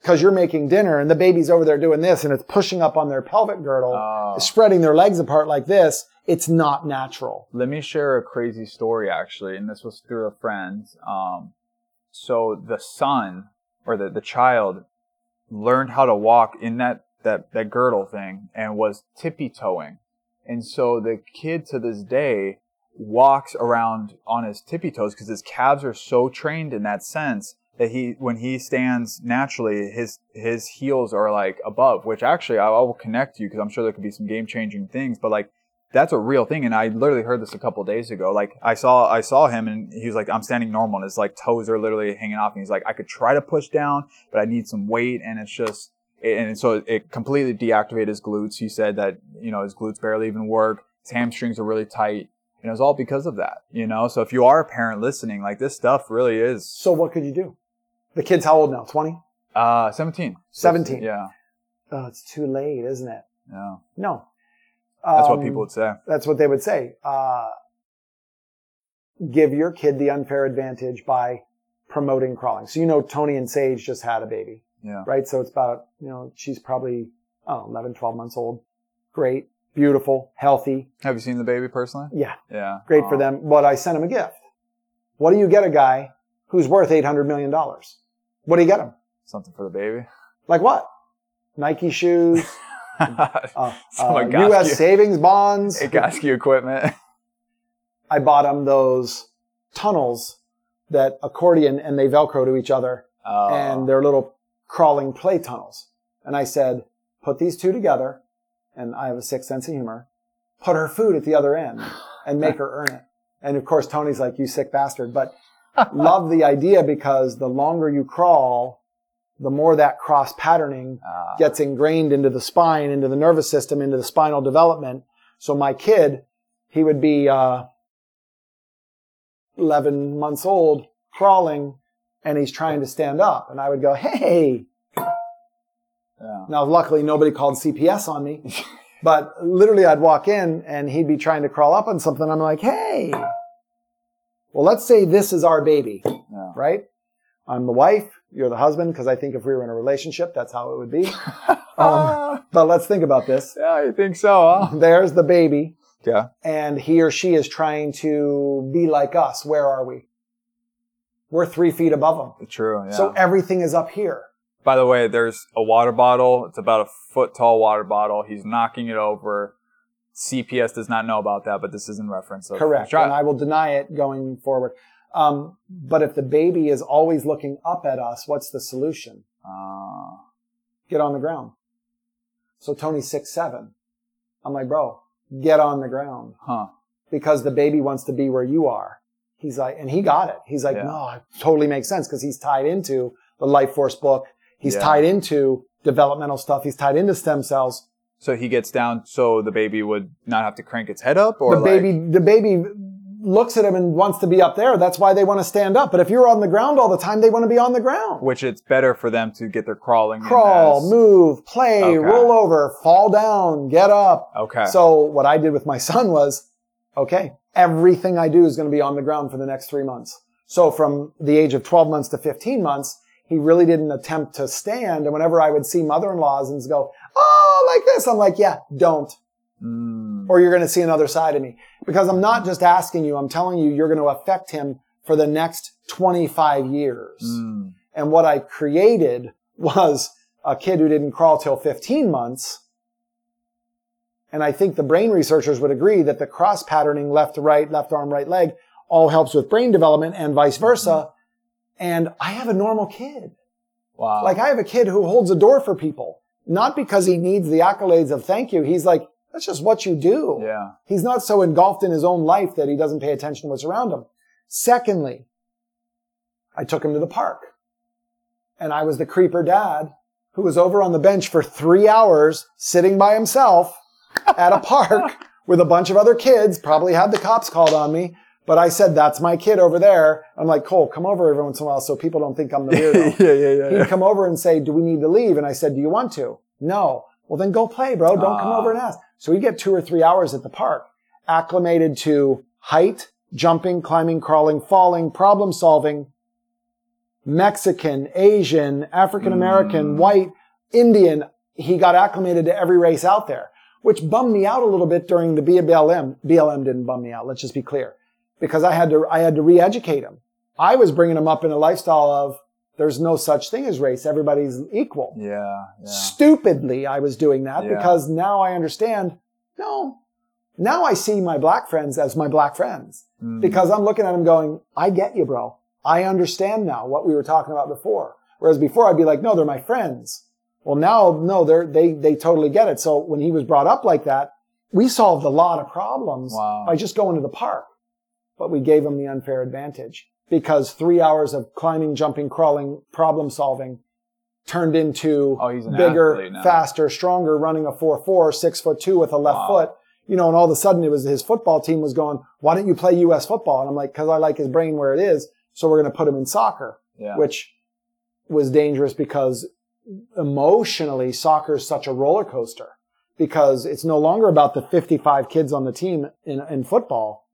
because you're making dinner and the baby's over there doing this and it's pushing up on their pelvic girdle, Oh. spreading their legs apart like this. It's not natural. Let me share a crazy story actually, and this was through a friend. Um, so the son or the, the child learned how to walk in that, that, that girdle thing and was tippy toeing. And so the kid to this day walks around on his tippy toes because his calves are so trained in that sense that he, when he stands naturally, his, his heels are like above, which actually I, I will connect you because I'm sure there could be some game changing things, but like that's a real thing. And I literally heard this a couple days ago. Like I saw, I saw him and he was like, I'm standing normal and his like toes are literally hanging off. And he's like, I could try to push down, but I need some weight. And it's just, and so it completely deactivated his glutes. He said that you know his glutes barely even work. His hamstrings are really tight. And it was all because of that, you know. So if you are a parent listening, like this stuff really is. So what could you do? The kid's how old now? 20? Uh, 17. 17. Yeah. Oh, it's too late, isn't it? Yeah. No. That's what Um, people would say. That's what they would say. Uh, give your kid the unfair advantage by promoting crawling. So you know Tony and Sage just had a baby, Yeah. right? So it's about, you know, she's probably, oh, 11, 12 months old. Great, beautiful, healthy. Have you seen the baby personally? Yeah, Yeah. great for them. But I sent him a gift. What do you get a guy who's worth $800 million? What do you get him? Something for the baby. Like what? Nike shoes, uh, uh, U.S. savings bonds. Egoscue equipment. I bought him those tunnels that accordion and they Velcro to each other Oh. and they're little crawling play tunnels. And I said, put these two together and I have a sixth sense of humor. Put her food at the other end and make her earn it. And of course, Tony's like, you sick bastard, but love the idea because the longer you crawl, the more that cross patterning Ah. gets ingrained into the spine, into the nervous system, into the spinal development. So my kid, he would be uh, 11 months old, crawling, and he's trying to stand up. And I would go, hey. yeah. Now, luckily, nobody called CPS on me. but literally, I'd walk in and he'd be trying to crawl up on something. I'm like, hey. Well, let's say this is our baby, Yeah. right? I'm the wife, you're the husband, because I think if we were in a relationship, that's how it would be. Um, but let's think about this. yeah, you think so, huh? There's the baby, Yeah. and he or she is trying to be like us. Where are we? We're three feet above them. True. Yeah. So everything is up here. By the way, there's a water bottle. It's about a foot tall water bottle. He's knocking it over. CPS does not know about that, but this is in reference. Of Correct. And I will deny it going forward. Um, but if the baby is always looking up at us, what's the solution? Uh, Get on the ground. So Tony's six, seven. I'm like, bro, get on the ground huh. because the baby wants to be where you are. He's like, and he got it. He's like, Yeah. no, it totally makes sense because he's tied into the Life Force book. He's Yeah. tied into developmental stuff. He's tied into stem cells. So he gets down so the baby would not have to crank its head up, or the like, baby, the baby looks at him and wants to be up there. That's why they want to stand up. But if you're on the ground all the time, they want to be on the ground. which it's better for them to get their crawling. Crawl, as- move, play, Okay. roll over, fall down, get up. Okay. So what I did with my son was, okay, everything I do is going to be on the ground for the next three months. So from the age of 12 months to 15 months, he really didn't attempt to stand. And whenever I would see mother-in-laws and go, oh, like this, I'm like, yeah, don't. Mm, Or you're going to see another side of me. Because I'm not just asking you, I'm telling you, you're going to affect him for the next 25 years. mm, And what I created was a kid who didn't crawl till 15 months. And I think the brain researchers would agree that the cross patterning left to right, left arm, right leg all helps with brain development and vice versa. And I have a normal kid. wow. Like I have a kid who holds a door for people, not because he needs the accolades of thank you. He's like, that's just what you do. yeah. He's not so engulfed in his own life that he doesn't pay attention to what's around him. Secondly, I took him to the park and I was the creeper dad who was over on the bench for three hours sitting by himself at a park with a bunch of other kids, probably had the cops called on me. But I said, that's my kid over there. I'm like, Cole, come over every once in a while so people don't think I'm the weirdo. yeah, yeah, yeah. He'd come over and say, do we need to leave? And I said, do you want to? No. Well, then go play, bro. Don't come Ah. over and ask. So we get two or three hours at the park, acclimated to height, jumping, climbing, crawling, falling, problem solving, Mexican, Asian, African American, Mm. white, Indian. He got acclimated to every race out there, which bummed me out a little bit during the BLM. BLM didn't bum me out. Let's just be clear because I had to, I had to re-educate him. I was bringing him up in a lifestyle of there's no such thing as race. Everybody's equal. yeah, yeah. Stupidly, I was doing that Yeah. because now I understand. No, now I see my black friends as my black friends Mm. because I'm looking at them going, I get you, bro. I understand now what we were talking about before. Whereas before I'd be like, no, they're my friends. Well, now, no, they're, they, they totally get it. So when he was brought up like that, we solved a lot of problems Wow. by just going to the park, but we gave him the unfair advantage because three hours of climbing, jumping, crawling, problem solving turned into Oh, bigger, faster, stronger, running a 4-4, six foot two with a left Wow. foot. You know, and all of a sudden it was his football team was going, why don't you play U.S. football? And I'm like, cause I like his brain where it is. So we're going to put him in soccer, Yeah. which was dangerous because emotionally soccer is such a roller coaster because it's no longer about the 55 kids on the team in, in football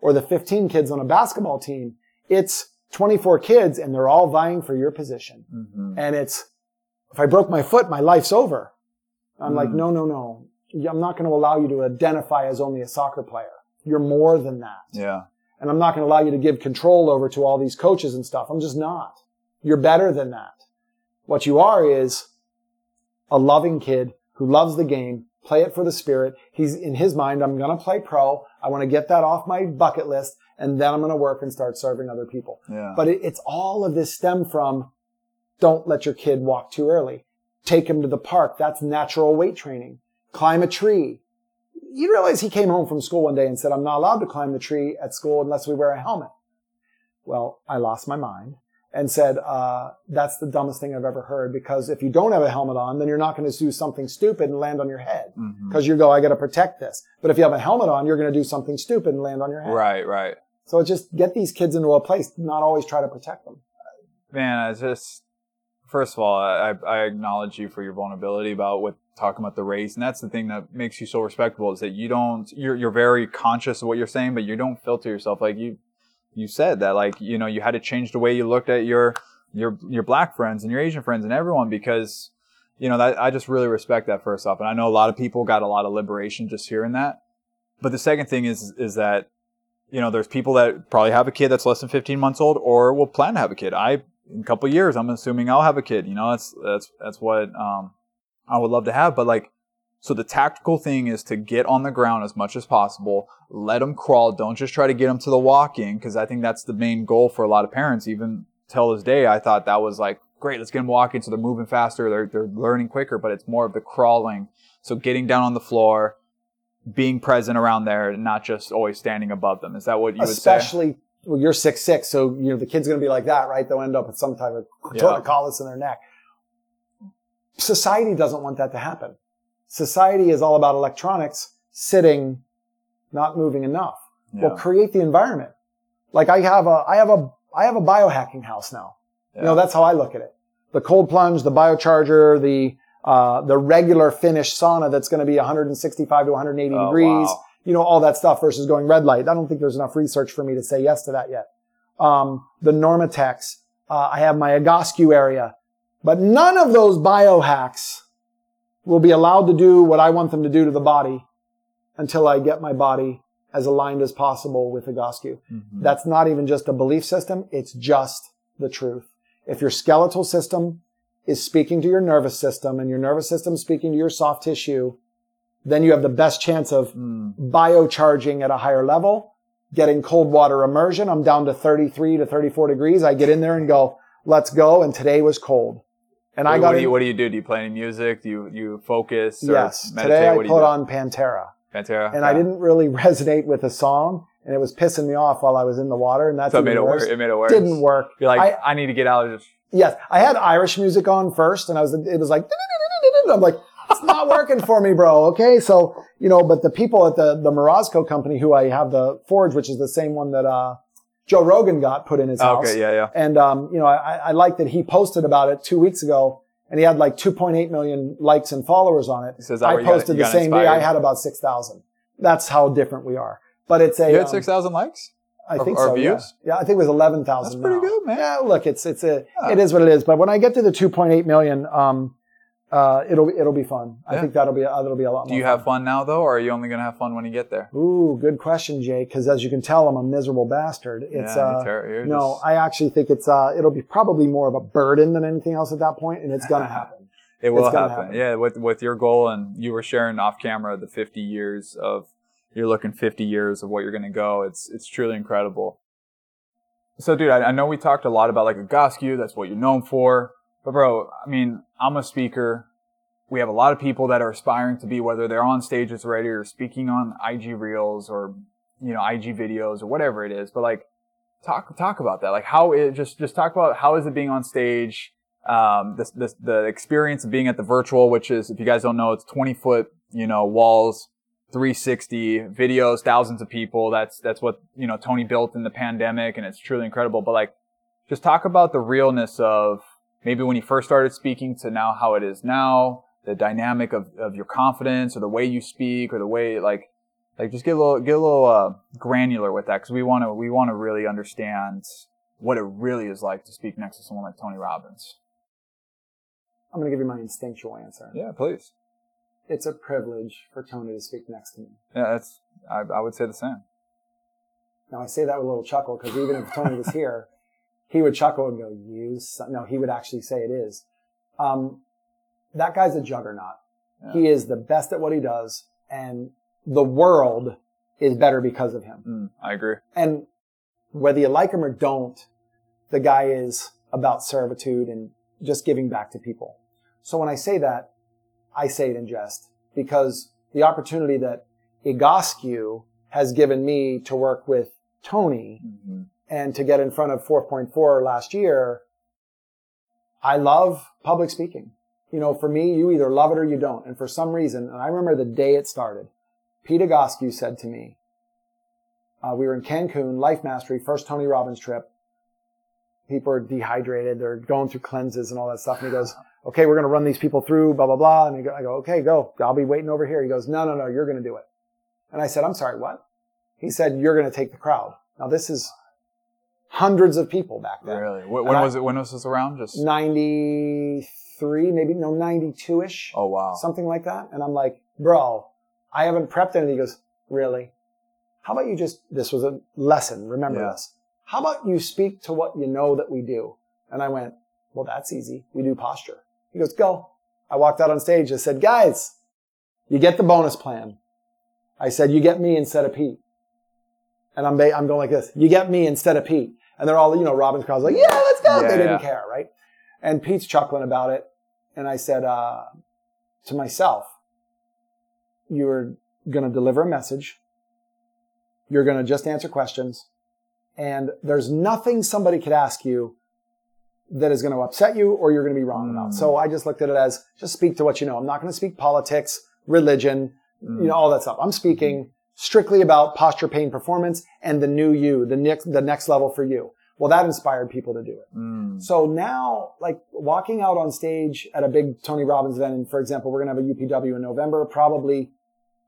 or the 15 kids on a basketball team. It's 24 kids and they're all vying for your position. Mhm. And it's, if I broke my foot, my life's over. I'm like, Mm. no, no, no. I'm not going to allow you to identify as only a soccer player. You're more than that. Yeah. And I'm not going to allow you to give control over to all these coaches and stuff. I'm just not. You're better than that. What you are is a loving kid who loves the game, play it for the spirit. He's in his mind, I'm going to play pro. I want to get that off my bucket list and then I'm going to work and start serving other people. Yeah. But it, it's all of this stem from don't let your kid walk too early. Take him to the park. That's natural weight training. Climb a tree. You realize he came home from school one day and said, I'm not allowed to climb the tree at school unless we wear a helmet. Well, I lost my mind and said, uh, that's the dumbest thing I've ever heard because if you don't have a helmet on, then you're not going to do something stupid and land on your head because you go, I got to protect this. But if you have a helmet on, you're going to do something stupid and land on your head. Right. Right. So just get these kids into a place, not always try to protect them. Man, I just first of all, I, I acknowledge you for your vulnerability about what talking about the race, and that's the thing that makes you so respectable is that you don't you're you're very conscious of what you're saying, but you don't filter yourself like you you said that like you know you had to change the way you looked at your your your black friends and your Asian friends and everyone because you know that I just really respect that first off, and I know a lot of people got a lot of liberation just hearing that. But the second thing is is that you know there's people that probably have a kid that's less than 15 months old or will plan to have a kid. I in a couple years, I'm assuming I'll have a kid. You know, that's that's that's what um, I would love to have. But like, so the tactical thing is to get on the ground as much as possible. Let them crawl. Don't just try to get them to the walking because I think that's the main goal for a lot of parents. Even till this day, I thought that was like great. Let's get them walking so they're moving faster. They're they're learning quicker. But it's more of the crawling. So getting down on the floor, being present around there, and not just always standing above them. Is that what you would say? Especially, well, you're six six, so you know the kid's going to be like that, right? They'll end up with some type of Yeah. torticollis in their neck. Society doesn't want that to happen. Society is all about electronics, sitting, not moving enough. Yeah. Well, create the environment. Like I have a, I have a, I have a biohacking house now. You know, that's how I look at it. The cold plunge, the biocharger, the, uh, the regular Finnish sauna that's going to be 165 to 180 Oh, degrees. wow. You know, all that stuff versus going red light. I don't think there's enough research for me to say yes to that yet. Um, the Normatex. Uh, I have my Egoscue area, but none of those biohacks will be allowed to do what I want them to do to the body until I get my body as aligned as possible with Egoscue. Mhm. That's not even just a belief system. It's just the truth. If your skeletal system is speaking to your nervous system and your nervous system speaking to your soft tissue, then you have the best chance of Mm. biocharging at a higher level, getting cold water immersion. I'm down to 33 to 34 degrees. I get in there and go, let's go. And today was cold. And I What- got what do you what do you do? Do you play any music? Do you you focus? Or yes. meditate? Today I put on Pantera Pantera. and I didn't really resonate with the song and it was pissing me off while I was in the water. And that's So it made it worse. work. It made it worse. Didn't work. You're like, I- I, need to get out of this. Yes, I had Irish music on first, and I was it was like I'm like it's not working for me, bro. Okay, so you know, but the people at the the Morozko company who I have the Forge, which is the same one that uh, Joe Rogan got put in his house, Okay, yeah, yeah. and um, you know, I, I like that he posted about it two weeks ago, and he had like 2.8 million likes and followers on it. So that I you got- posted the same day. I had about six thousand. That's how different we are. But it's a You had um, six thousand likes. I Or- think or so. Yeah. views? yeah, I think it was eleven thousand. That's pretty good, man. Yeah, look, it's it's a Yeah. it is what it is. But when I get to the two point eight million, um, uh, it'll it'll be fun. I think that'll be that'll be a lot. Do more you have fun now though, or are you only gonna have fun when you get there? Ooh, good question, Jay. Because as you can tell, I'm a miserable bastard. It's yeah, uh, ter- no, just- I actually think it's uh, it'll be probably more of a burden than anything else at that point, and it's gonna happen. it will happen. happen. Yeah, with with your goal, and you were sharing off camera the 50 years of you're looking 50 years of what you're gonna go. It's it's truly incredible. So, dude, I, I know we talked a lot about like Egoscue. That's what you're known for. But, bro, I mean, I'm a speaker. We have a lot of people that are aspiring to be, whether they're on stages already or speaking on IG reels or, you know, IG videos or whatever it is. But like, talk, talk about that. Like how it just, just talk about how is it being on stage? um, this, this, the experience of being at the virtual, which is, if you guys don't know, it's 20 foot, you know, walls, 360 videos, thousands of people. That's, that's what, you know, Tony built in the pandemic and it's truly incredible. But like, just talk about the realness of maybe when you first started speaking to now how it is now, the dynamic of, of your confidence or the way you speak or the way like, like just get a little, get a little, uh, granular with that because we want to, we want to really understand what it really is like to speak next to someone like Tony Robbins. I'm going to give you my instinctual answer. Yeah, please. It's a privilege for Tony to speak next to me. Yeah, that's, I, I would say the same. Now I say that with a little chuckle because even if Tony was here, he would chuckle and go, "You." Son. No, he would actually say it is. Um, that guy's a juggernaut. Yeah. He is the best at what he does, and the world is better because of him. Mm, I agree. And whether you like him or don't, the guy is about servitude and just giving back to people. So when I say that, I say it in jest because the opportunity that Egoscue has given me to work with Tony Mm-hmm. And to get in front of 4.4 last year, I love public speaking. You know, for me, you either love it or you don't. And for some reason, and I remember the day it started, Pete Egoscue said to me, uh, we were in Cancun, Life Mastery, first Tony Robbins trip. People are dehydrated. They're going through cleanses and all that stuff. And he goes, okay, we're going to run these people through, blah, blah, blah. And I go, okay, go. I'll be waiting over here. He goes, no, no, no, you're going to do it. And I said, I'm sorry, what? He said, you're going to take the crowd. Now this is hundreds of people back then. Really? And When I- was it? When was this around? Just 93, maybe, no, 92 ish. oh wow. Something like that. And I'm like, bro, I haven't prepped anything. He goes, really? How about you just, this was a lesson. Remember Yeah. this. How about you speak to what you know that we do? And I went, well, that's easy. We do posture. He goes, go. I walked out on stage I said, guys, you get the bonus plan. I said, you get me instead of Pete. And I'm, ba- I'm going like this. You get me instead of Pete. And they're all, you know, Robbins' crowd's like, yeah, let's go. Yeah, they didn't yeah. care, right? And Pete's chuckling about it. And I said, uh, to myself, you're going to deliver a message. You're going to just answer questions. And there's nothing somebody could ask you that is going to upset you or you're going to be wrong about. Mm. So I just looked at it as just speak to what you know. I'm not going to speak politics, religion, Mm. you know, all that stuff. I'm speaking strictly about posture, pain, performance, and the new you, the next, the next level for you. Well, that inspired people to do it. Mm. So now, like walking out on stage at a big Tony Robbins event, and for example, we're going to have a UPW in November, probably.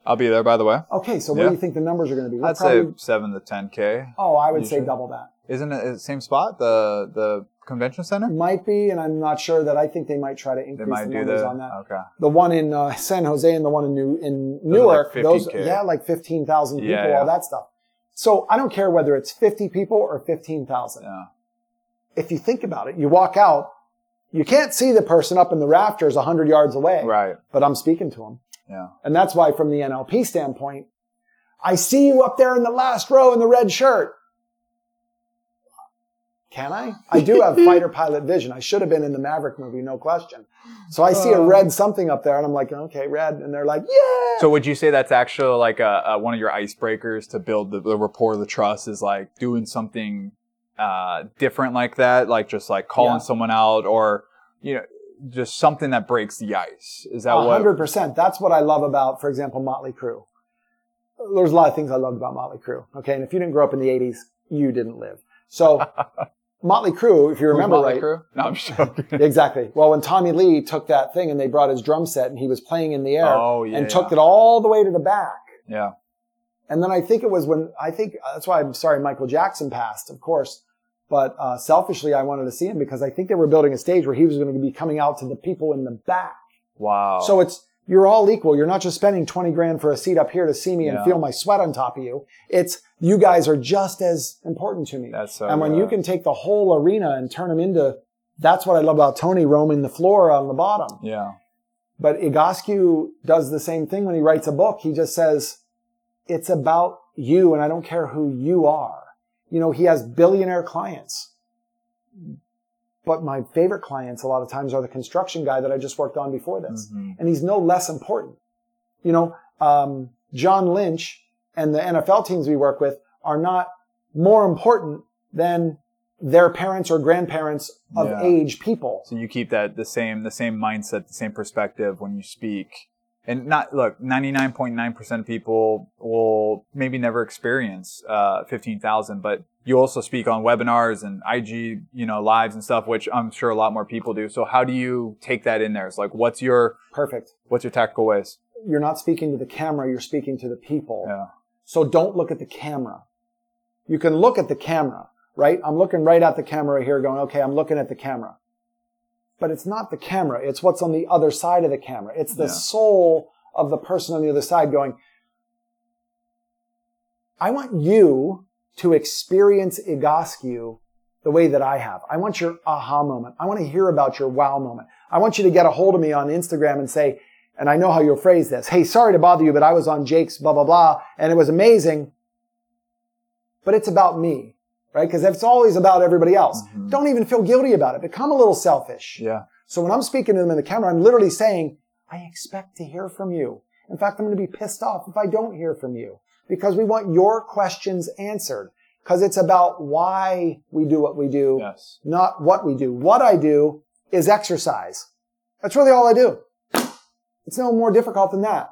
I'll be there, by the way. Okay, so what do you think the numbers are going to be? We're I'd probably, say seven to ten k. oh, I would say double that. Isn't it the same spot? The the convention center? Might be, and I'm not sure that I think they might try to increase the numbers the on that. okay. The one in uh, San Jose and the one in New in Those are like Newark, those yeah, like fifteen thousand people, Yeah, yeah. all that stuff. So I don't care whether it's fifty people or fifteen thousand. Yeah. If you think about it, you walk out, you can't see the person up in the rafters hundred yards away, Right. but I'm speaking to them. Yeah. And that's why from the NLP standpoint, I see you up there in the last row in the red shirt. Can I? I do have fighter pilot vision. I should have been in the Maverick movie, no question. So I see a Uh. red something up there and I'm like, okay, red. And they're like, yeah. So would you say that's actually like a, a one of your icebreakers to build the, the rapport, the trust is like doing something uh, different like that, like just like calling Yeah. someone out or you know just something that breaks the ice. Is that A what? hundred percent. That's what I love about, for example, Motley Crue. There's a lot of things I loved about Motley Crue. Okay. And if you didn't grow up in the eighties, you didn't live. So Motley Crue, if you remember Motley right, Crue? No, I'm joking. Exactly. Well, when Tommy Lee took that thing and they brought his drum set and he was playing in the air Oh, yeah, and took it all the way to the back. yeah. And then I think it was when I think that's why I'm sorry Michael Jackson passed, of course. But uh, selfishly, I wanted to see him because I think they were building a stage where he was going to be coming out to the people in the back. Wow. So it's you're all equal. You're not just spending twenty grand for a seat up here to see me and feel my sweat on top of you. It's you guys are just as important to me. that's so. and when you uh, can take the whole arena and turn them into, that's what I love about Tony roaming the floor on the bottom. Yeah. But Egoscue does the same thing when he writes a book. He just says, it's about you and I don't care who you are. You know, he has billionaire clients. But my favorite clients a lot of times are the construction guy that I just worked on before this. Mhm. And he's no less important. You know, um, John Lynch and the NFL teams we work with are not more important than their parents or grandparents of Yeah. age people. So you keep that the same the same mindset, the same perspective when you speak. And not look, ninety nine point nine percent of people will maybe never experience uh, fifteen thousand, but you also speak on webinars and IG, you know, lives and stuff, which I'm sure a lot more people do. So how do you take that in there? It's like, what's your Perfect. what's your tactical ways? You're not speaking to the camera, you're speaking to the people. Yeah, So don't look at the camera. You can look at the camera, right? I'm looking right at the camera here going, okay, I'm looking at the camera. But it's not the camera. It's what's on the other side of the camera. It's the Yeah. soul of the person on the other side going, I want you to experience Egoscue the way that I have. I want your aha moment. I want to hear about your wow moment. I want you to get a hold of me on Instagram and say, and I know how you'll phrase this. Hey, sorry to bother you, but I was on Jake's blah, blah, blah, and it was amazing. But it's about me, right? Because it's always about everybody else, Mhm. don't even feel guilty about it. Become a little selfish. yeah, So when I'm speaking to them in the camera, I'm literally saying, I expect to hear from you. In fact, I'm going to be pissed off if I don't hear from you because we want your questions answered because it's about why we do what we do, yes, not what we do. What I do is exercise. That's really all I do. It's no more difficult than that.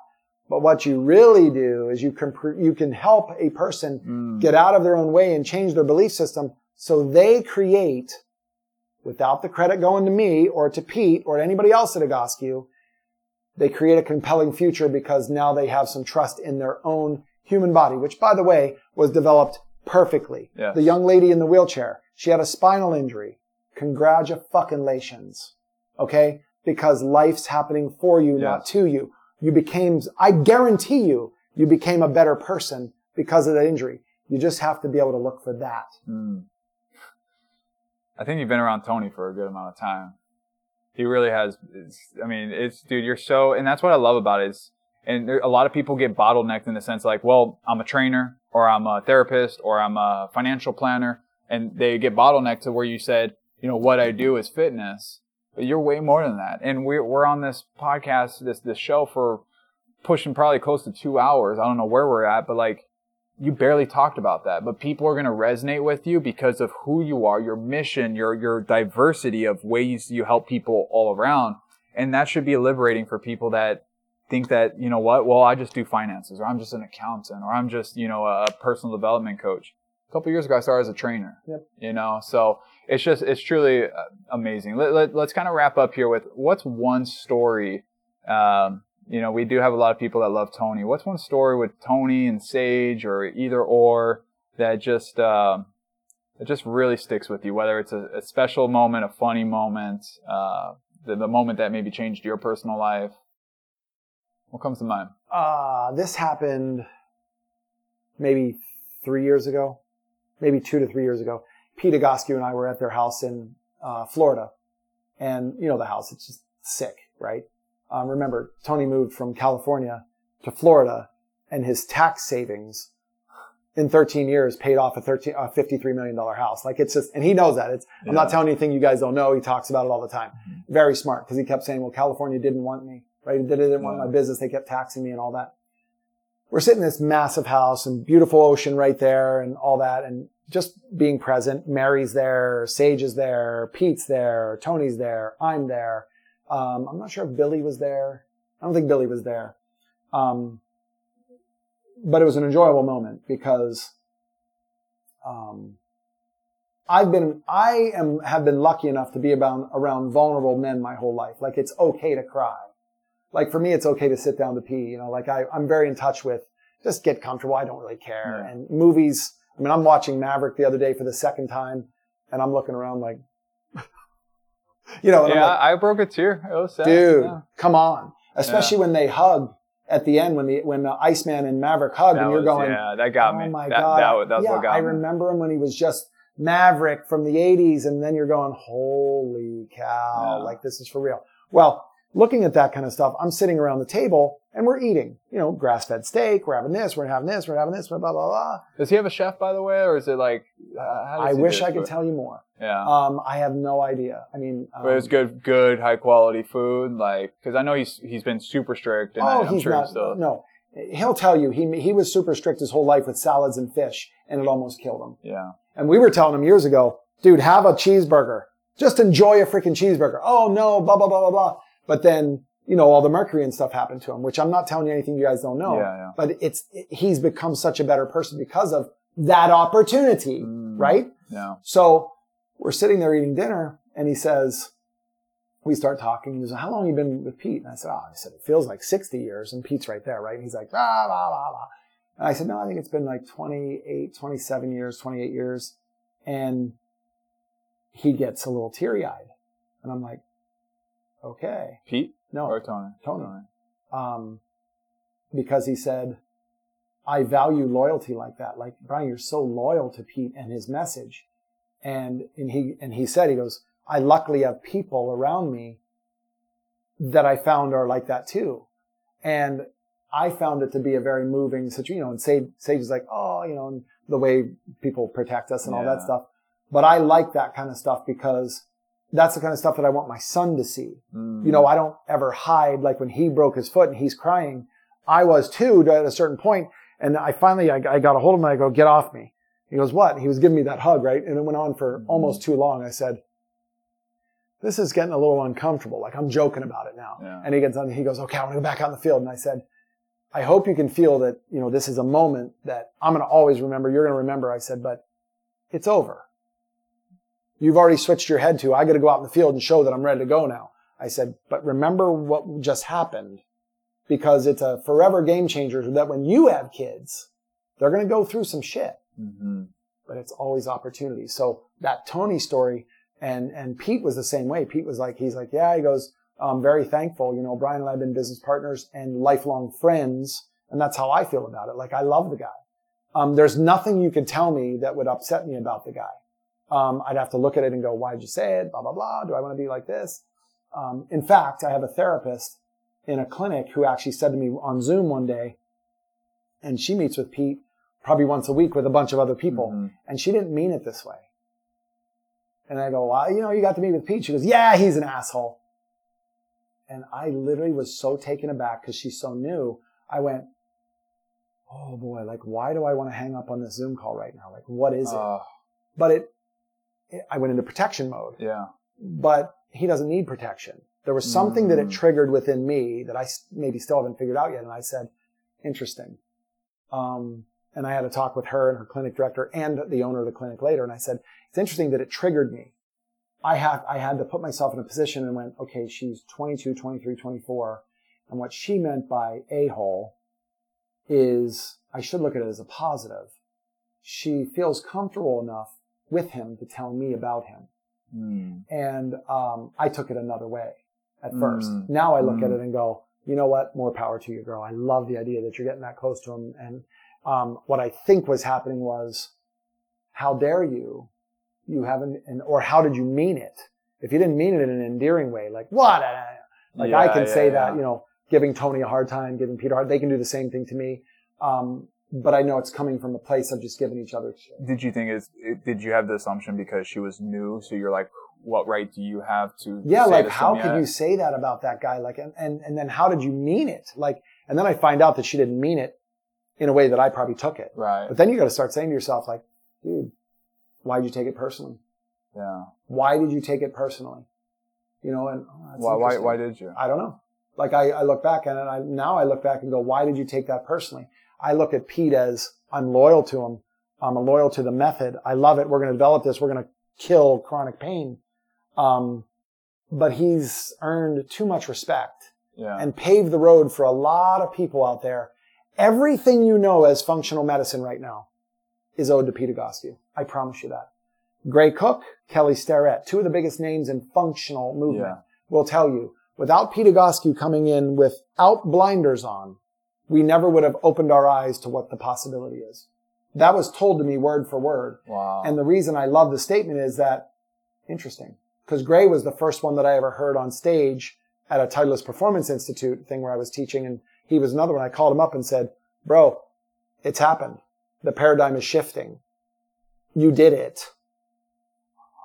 But what you really do is you can, you can help a person Mm. get out of their own way and change their belief system so they create, without the credit going to me or to Pete or to anybody else at Egoscue, they create a compelling future because now they have some trust in their own human body, which by the way was developed perfectly. Yes. The young lady in the wheelchair, she had a spinal injury. Congratulations. Okay? Because life's happening for you, not to you. You became, I guarantee you, you became a better person because of that injury. You just have to be able to look for that. Mm. I think you've been around Tony for a good amount of time. He really has. It's, I mean, it's dude. You're so, and that's what I love about it. Is, and there, a lot of people get bottlenecked in the sense like, well, I'm a trainer, or I'm a therapist, or I'm a financial planner, and they get bottlenecked to where you said, you know, what I do is fitness, you're way more than that. And we're we're on this podcast, this this show for pushing probably close to two hours. I don't know where we're at, but like you barely talked about that, but people are going to resonate with you because of who you are, your mission, your your diversity of ways you help people all around, and that should be liberating for people that think that you know what, well, I just do finances, or I'm just an accountant, or I'm just you know a personal development coach. A couple years ago, I started as a trainer. Yep. You know, so it's just it's truly uh, amazing. Let, let, let's kind of wrap up here with what's one story. Um, you know, we do have a lot of people that love Tony. What's one story with Tony and Sage, or either or, that just um, just really sticks with you? Whether it's a, a special moment, a funny moment, uh, the, the moment that maybe changed your personal life. What comes to mind? Uh, this happened maybe three years ago, maybe two to three years ago. Pete Egoscue and I were at their house in uh, Florida. And you know the house, it's just sick, right? Um, remember, Tony moved from California to Florida and his tax savings in 13 years paid off a 13, a $53 million house. Like it's just, and he knows that. It's, I'm not telling anything you guys don't know. He talks about it all the time. Very smart because he kept saying, well, California didn't want me, right? They didn't want Yeah. my business. They kept taxing me and all that. We're sitting in this massive house and beautiful ocean right there and all that. And just being present. Mary's there. Sage is there. Pete's there. Tony's there. I'm there. Um, I'm not sure if Billy was there. I don't think Billy was there. Um, but it was an enjoyable moment because, um, I've been, I am, have been lucky enough to be around, around vulnerable men my whole life. Like it's okay to cry. Like for me, it's okay to sit down to pee. You know, like I, I'm very in touch with just get comfortable. I don't really care. Yeah. And movies, I mean, I'm watching Maverick the other day for the second time and I'm looking around like, you know, yeah, like, I broke a tear. It was sad. dude, Yeah. come on. Especially when they hug at the end, when the when the Iceman and Maverick hug, That and you're was- going, yeah, that got oh me. my that, god, That, that was yeah, what got I me. remember him when he was just Maverick from the '80s, and then you're going, holy cow, Yeah. like this is for real. Well, looking at that kind of stuff, I'm sitting around the table and we're eating, you know, grass-fed steak. We're having this, we're having this, we're having this, blah blah blah. blah. Does he have a chef, by the way, or is it like? Uh, how does I wish I could tell you more. Yeah. Um, I have no idea. I mean, um, But it's good, good, high quality food, like because I know he's he's been super strict, and I, oh, I'm he's sure not. he's still. No, he'll tell you he he was super strict his whole life with salads and fish, and it almost killed him. Yeah, And we were telling him years ago, dude, have a cheeseburger. Just enjoy a freaking cheeseburger. Oh no, blah, blah, blah, blah, blah. But then, you know, all the mercury and stuff happened to him, which I'm not telling you anything you guys don't know. Yeah, yeah. But it's, he's become such a better person because of that opportunity, Mm. right? Yeah. So we're sitting there eating dinner and he says, we start talking. He says, how long have you been with Pete? And I said, oh, I said, it feels like 60 years. And Pete's right there, right? And he's like, blah, blah, blah, blah. And I said, no, I think it's been like 28, 27 years, 28 years. And he gets a little teary eyed. And I'm like, okay. Pete No, or Tony? Tony. um, because he said, I value loyalty like that. Like, Brian, you're so loyal to Pete and his message. And, and he, and he said, he goes, I luckily have people around me that I found are like that too. And I found it to be a very moving situation, you know, and Sage, Sage is like, oh, you know, and the way people protect us and all that stuff. But I like that kind of stuff because that's the kind of stuff that I want my son to see. Mm. You know, I don't ever hide. Like when he broke his foot and he's crying, I was too at a certain point. And I finally, I, I got a hold of him and I go, get off me. He goes, what? He was giving me that hug, right? And it went on for Mhm. almost too long. I said, this is getting a little uncomfortable. Like I'm joking about it now. Yeah. And he gets done. He goes, okay, I want to go back out in the field. And I said, I hope you can feel that, you know, this is a moment that I'm going to always remember. You're going to remember. I said, but it's over. You've already switched your head to, I got to go out in the field and show that I'm ready to go now. I said, but remember what just happened because it's a forever game changer that when you have kids, they're going to go through some shit, hmm but it's always opportunity. So that Tony story and, and Pete was the same way. Pete was like, he's like, yeah, he goes, I'm very thankful. You know, Brian and I have been business partners and lifelong friends. And that's how I feel about it. Like I love the guy. Um, there's nothing you could tell me that would upset me about the guy. Um, I'd have to look at it and go, why'd you say it? Blah, blah, blah. Do I want to be like this? Um, in fact, I have a therapist in a clinic who actually said to me on Zoom one day, and she meets with Pete probably once a week with a bunch of other people, Mhm. and she didn't mean it this way. And I go, well, you know, you got to meet with Pete. She goes, yeah, he's an asshole. And I literally was so taken aback because she's so new. I went, oh boy, like, why do I want to hang up on this Zoom call right now? Like, what is it? Uh, But it, I went into protection mode, yeah. but he doesn't need protection. There was something that it Mm. triggered within me that I maybe still haven't figured out yet. And I said, interesting. Um, and I had a talk with her and her clinic director and the owner of the clinic later. And I said, it's interesting that it triggered me. I have, I had to put myself in a position and went, okay, she's 22, 23, 24. And what she meant by a-hole is I should look at it as a positive. She feels comfortable enough with him to tell me about him. Mm. And um, I took it another way at first. Mm. Now I look at Mm. it and go, you know what? More power to you, girl. I love the idea that you're getting that close to him. And um, what I think was happening was, how dare you? You haven't, and or how did you mean it? If you didn't mean it in an endearing way, like what? Like I can yeah, say yeah. that, you know, giving Tony a hard time, giving Peter hard. They can do the same thing to me. Um, but I know it's coming from a place of just giving each other shit. Did you think is it- did you have the assumption because she was new, so you're like, what right do you have to? Yeah, like how could I- you say that about that guy? Like, and, and, and then how did you mean it? Like, and then I find out that she didn't mean it in a way that I probably took it. Right. But then you got to start saying to yourself, like, dude, why'd you take it personally? Yeah. Why did you take it personally? You know, and oh, Why? Why? Why did you? I don't know. Like I, I look back and I, now I look back and go, why did you take that personally? I look at Pete as I'm loyal to him. I'm loyal to the method. I love it. We're going to develop this. We're going to kill chronic pain. Um, but he's earned too much respect Yeah. and paved the road for a lot of people out there. Everything you know as functional medicine right now is owed to Peter Egoscue. I promise you that. Gray Cook, Kelly Starrett, two of the biggest names in functional movement, Yeah. will tell you without Peter Egoscue coming in without blinders on, we never would have opened our eyes to what the possibility is. That was told to me word for word. wow. And the reason I love the statement is that interesting because Gray was the first one that I ever heard on stage at a Titleist Performance Institute thing where I was teaching. And he was another one. I called him up and said, bro, it's happened. The paradigm is shifting. You did it.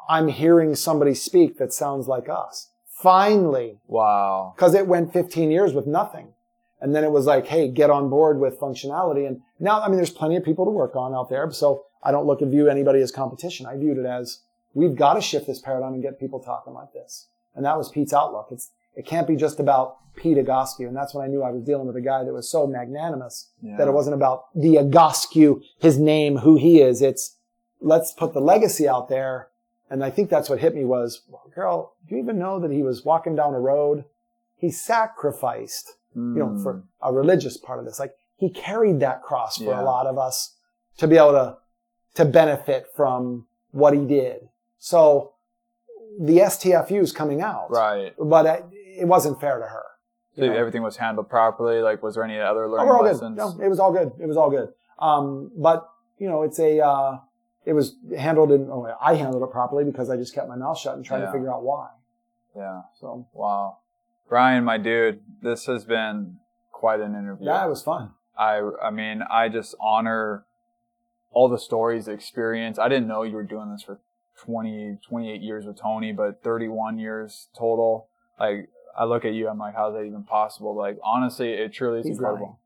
I'm hearing somebody speak that sounds like us. Finally, wow. because it went 15 years with nothing. And then it was like, hey, get on board with functionality. And now, I mean, there's plenty of people to work on out there. So I don't look and view anybody as competition. I viewed it as we've got to shift this paradigm and get people talking like this. And that was Pete's outlook. It's, it can't be just about Pete Egoscue. And that's when I knew I was dealing with a guy that was so magnanimous Yeah. that it wasn't about the Egoscue, his name, who he is. It's let's put the legacy out there. And I think that's what hit me was, well, girl, do you even know that he was walking down a road? He sacrificed, you know, for a religious part of this. Like he carried that cross for Yeah. a lot of us to be able to, to benefit from what he did. So the STFU is coming out, right. but it, it wasn't fair to her. So know? everything was handled properly. Like, was there any other Oh, learning all lessons? good. No, it was all good. It was all good. Um, but you know, it's a, uh, it was handled in, oh, I handled it properly because I just kept my mouth shut and tried Yeah. to figure out why. Yeah. So Wow. Brian, my dude, this has been quite an interview. yeah, it was fun. I I mean, I just honor all the stories, the experience. I didn't know you were doing this for 20, 28 years with Tony, but 31 years total. Like, I look at you, I'm like, how's that even possible? Like, honestly, it truly is He's incredible.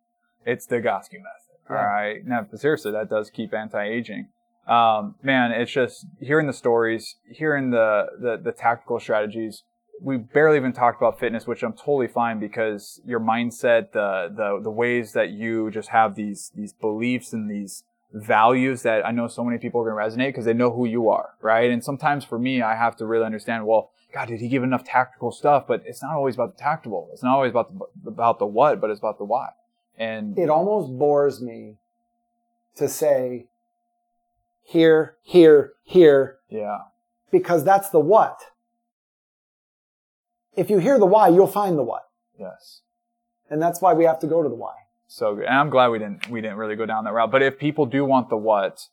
It's the Egoscue method. Yeah. All right. No, seriously, that does keep anti-aging. Um, man, it's just hearing the stories, hearing the, the, the tactical strategies. We barely even talked about fitness, which I'm totally fine because your mindset, the, the, the ways that you just have these, these beliefs and these values that I know so many people are going to resonate because they know who you are, right? And sometimes for me, I have to really understand, well, God, did he give enough tactical stuff? But it's not always about the tactical. It's not always about the, about the what, but it's about the why. And It almost bores me to say here, here, here, yeah, because that's the what. If you hear the why, you'll find the what. yes. And that's why we have to go to the why. So good. And I'm glad we didn't we didn't really go down that route. But if people do want the what,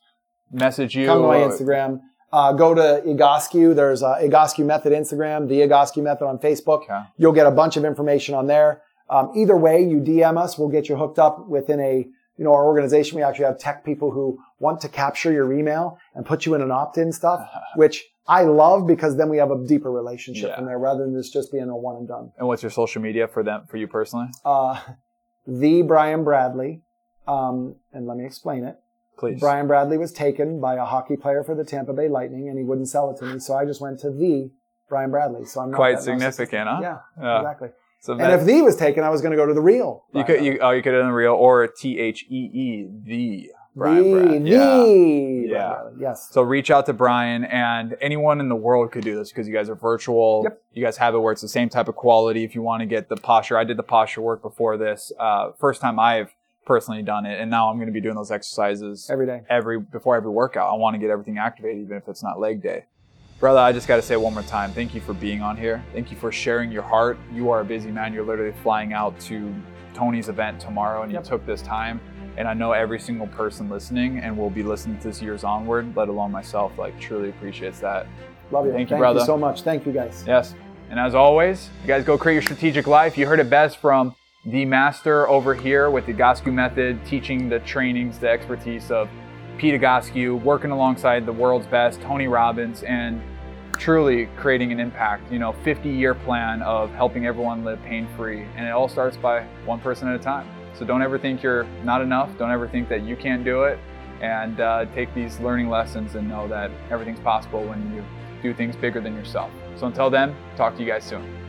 message you. Come to my Instagram. Uh, go to Egoscue. There's uh, Egoscue Method Instagram, the Egoscue Method on Facebook. Okay. You'll get a bunch of information on there. Um, either way, you DM us, we'll get you hooked up within a, you know, our organization. We actually have tech people who want to capture your email and put you in an opt-in stuff, which I love because then we have a deeper relationship Yeah. from there rather than this just being a one and done. And what's your social media for them for you personally? Uh, the Brian Bradley. Um, and let me explain it. Please. Brian Bradley was taken by a hockey player for the Tampa Bay Lightning and he wouldn't sell it to me. So I just went to the Brian Bradley. So I'm not Quite that significant, huh? Yeah, Yeah. exactly. So And if the was taken, I was going to go to the real. you could you oh you could in the real or T H E E the Brian the, Brad. the Yeah. Brian Yeah. Bradley. Yes. So reach out to Brian and anyone in the world could do this because you guys are virtual. Yep. You guys have it where it's the same type of quality. If you want to get the posture, I did the posture work before this. Uh, first time I've personally done it, and now I'm going to be doing those exercises Every day. every before every workout. I want to get everything activated, even if it's not leg day. Brother, I just got to say one more time, thank you for being on here. Thank you for sharing your heart. You are a busy man. You're literally flying out to Tony's event tomorrow, and Yep. you took this time. And I know every single person listening and will be listening to this years onward, let alone myself, like truly appreciates that. Love you. Thank you, Thank brother. you so much. Thank you guys. Yes. And as always, you guys go create your strategic life. You heard it best from the master over here with the Egoscue method, teaching the trainings, the expertise of Pete Egoscue, working alongside the world's best, Tony Robbins, and truly creating an impact. You know, 50 year plan of helping everyone live pain free. And it all starts by one person at a time. So don't ever think you're not enough. Don't ever think that you can't do it. And uh, take these learning lessons and know that everything's possible when you do things bigger than yourself. So until then, talk to you guys soon.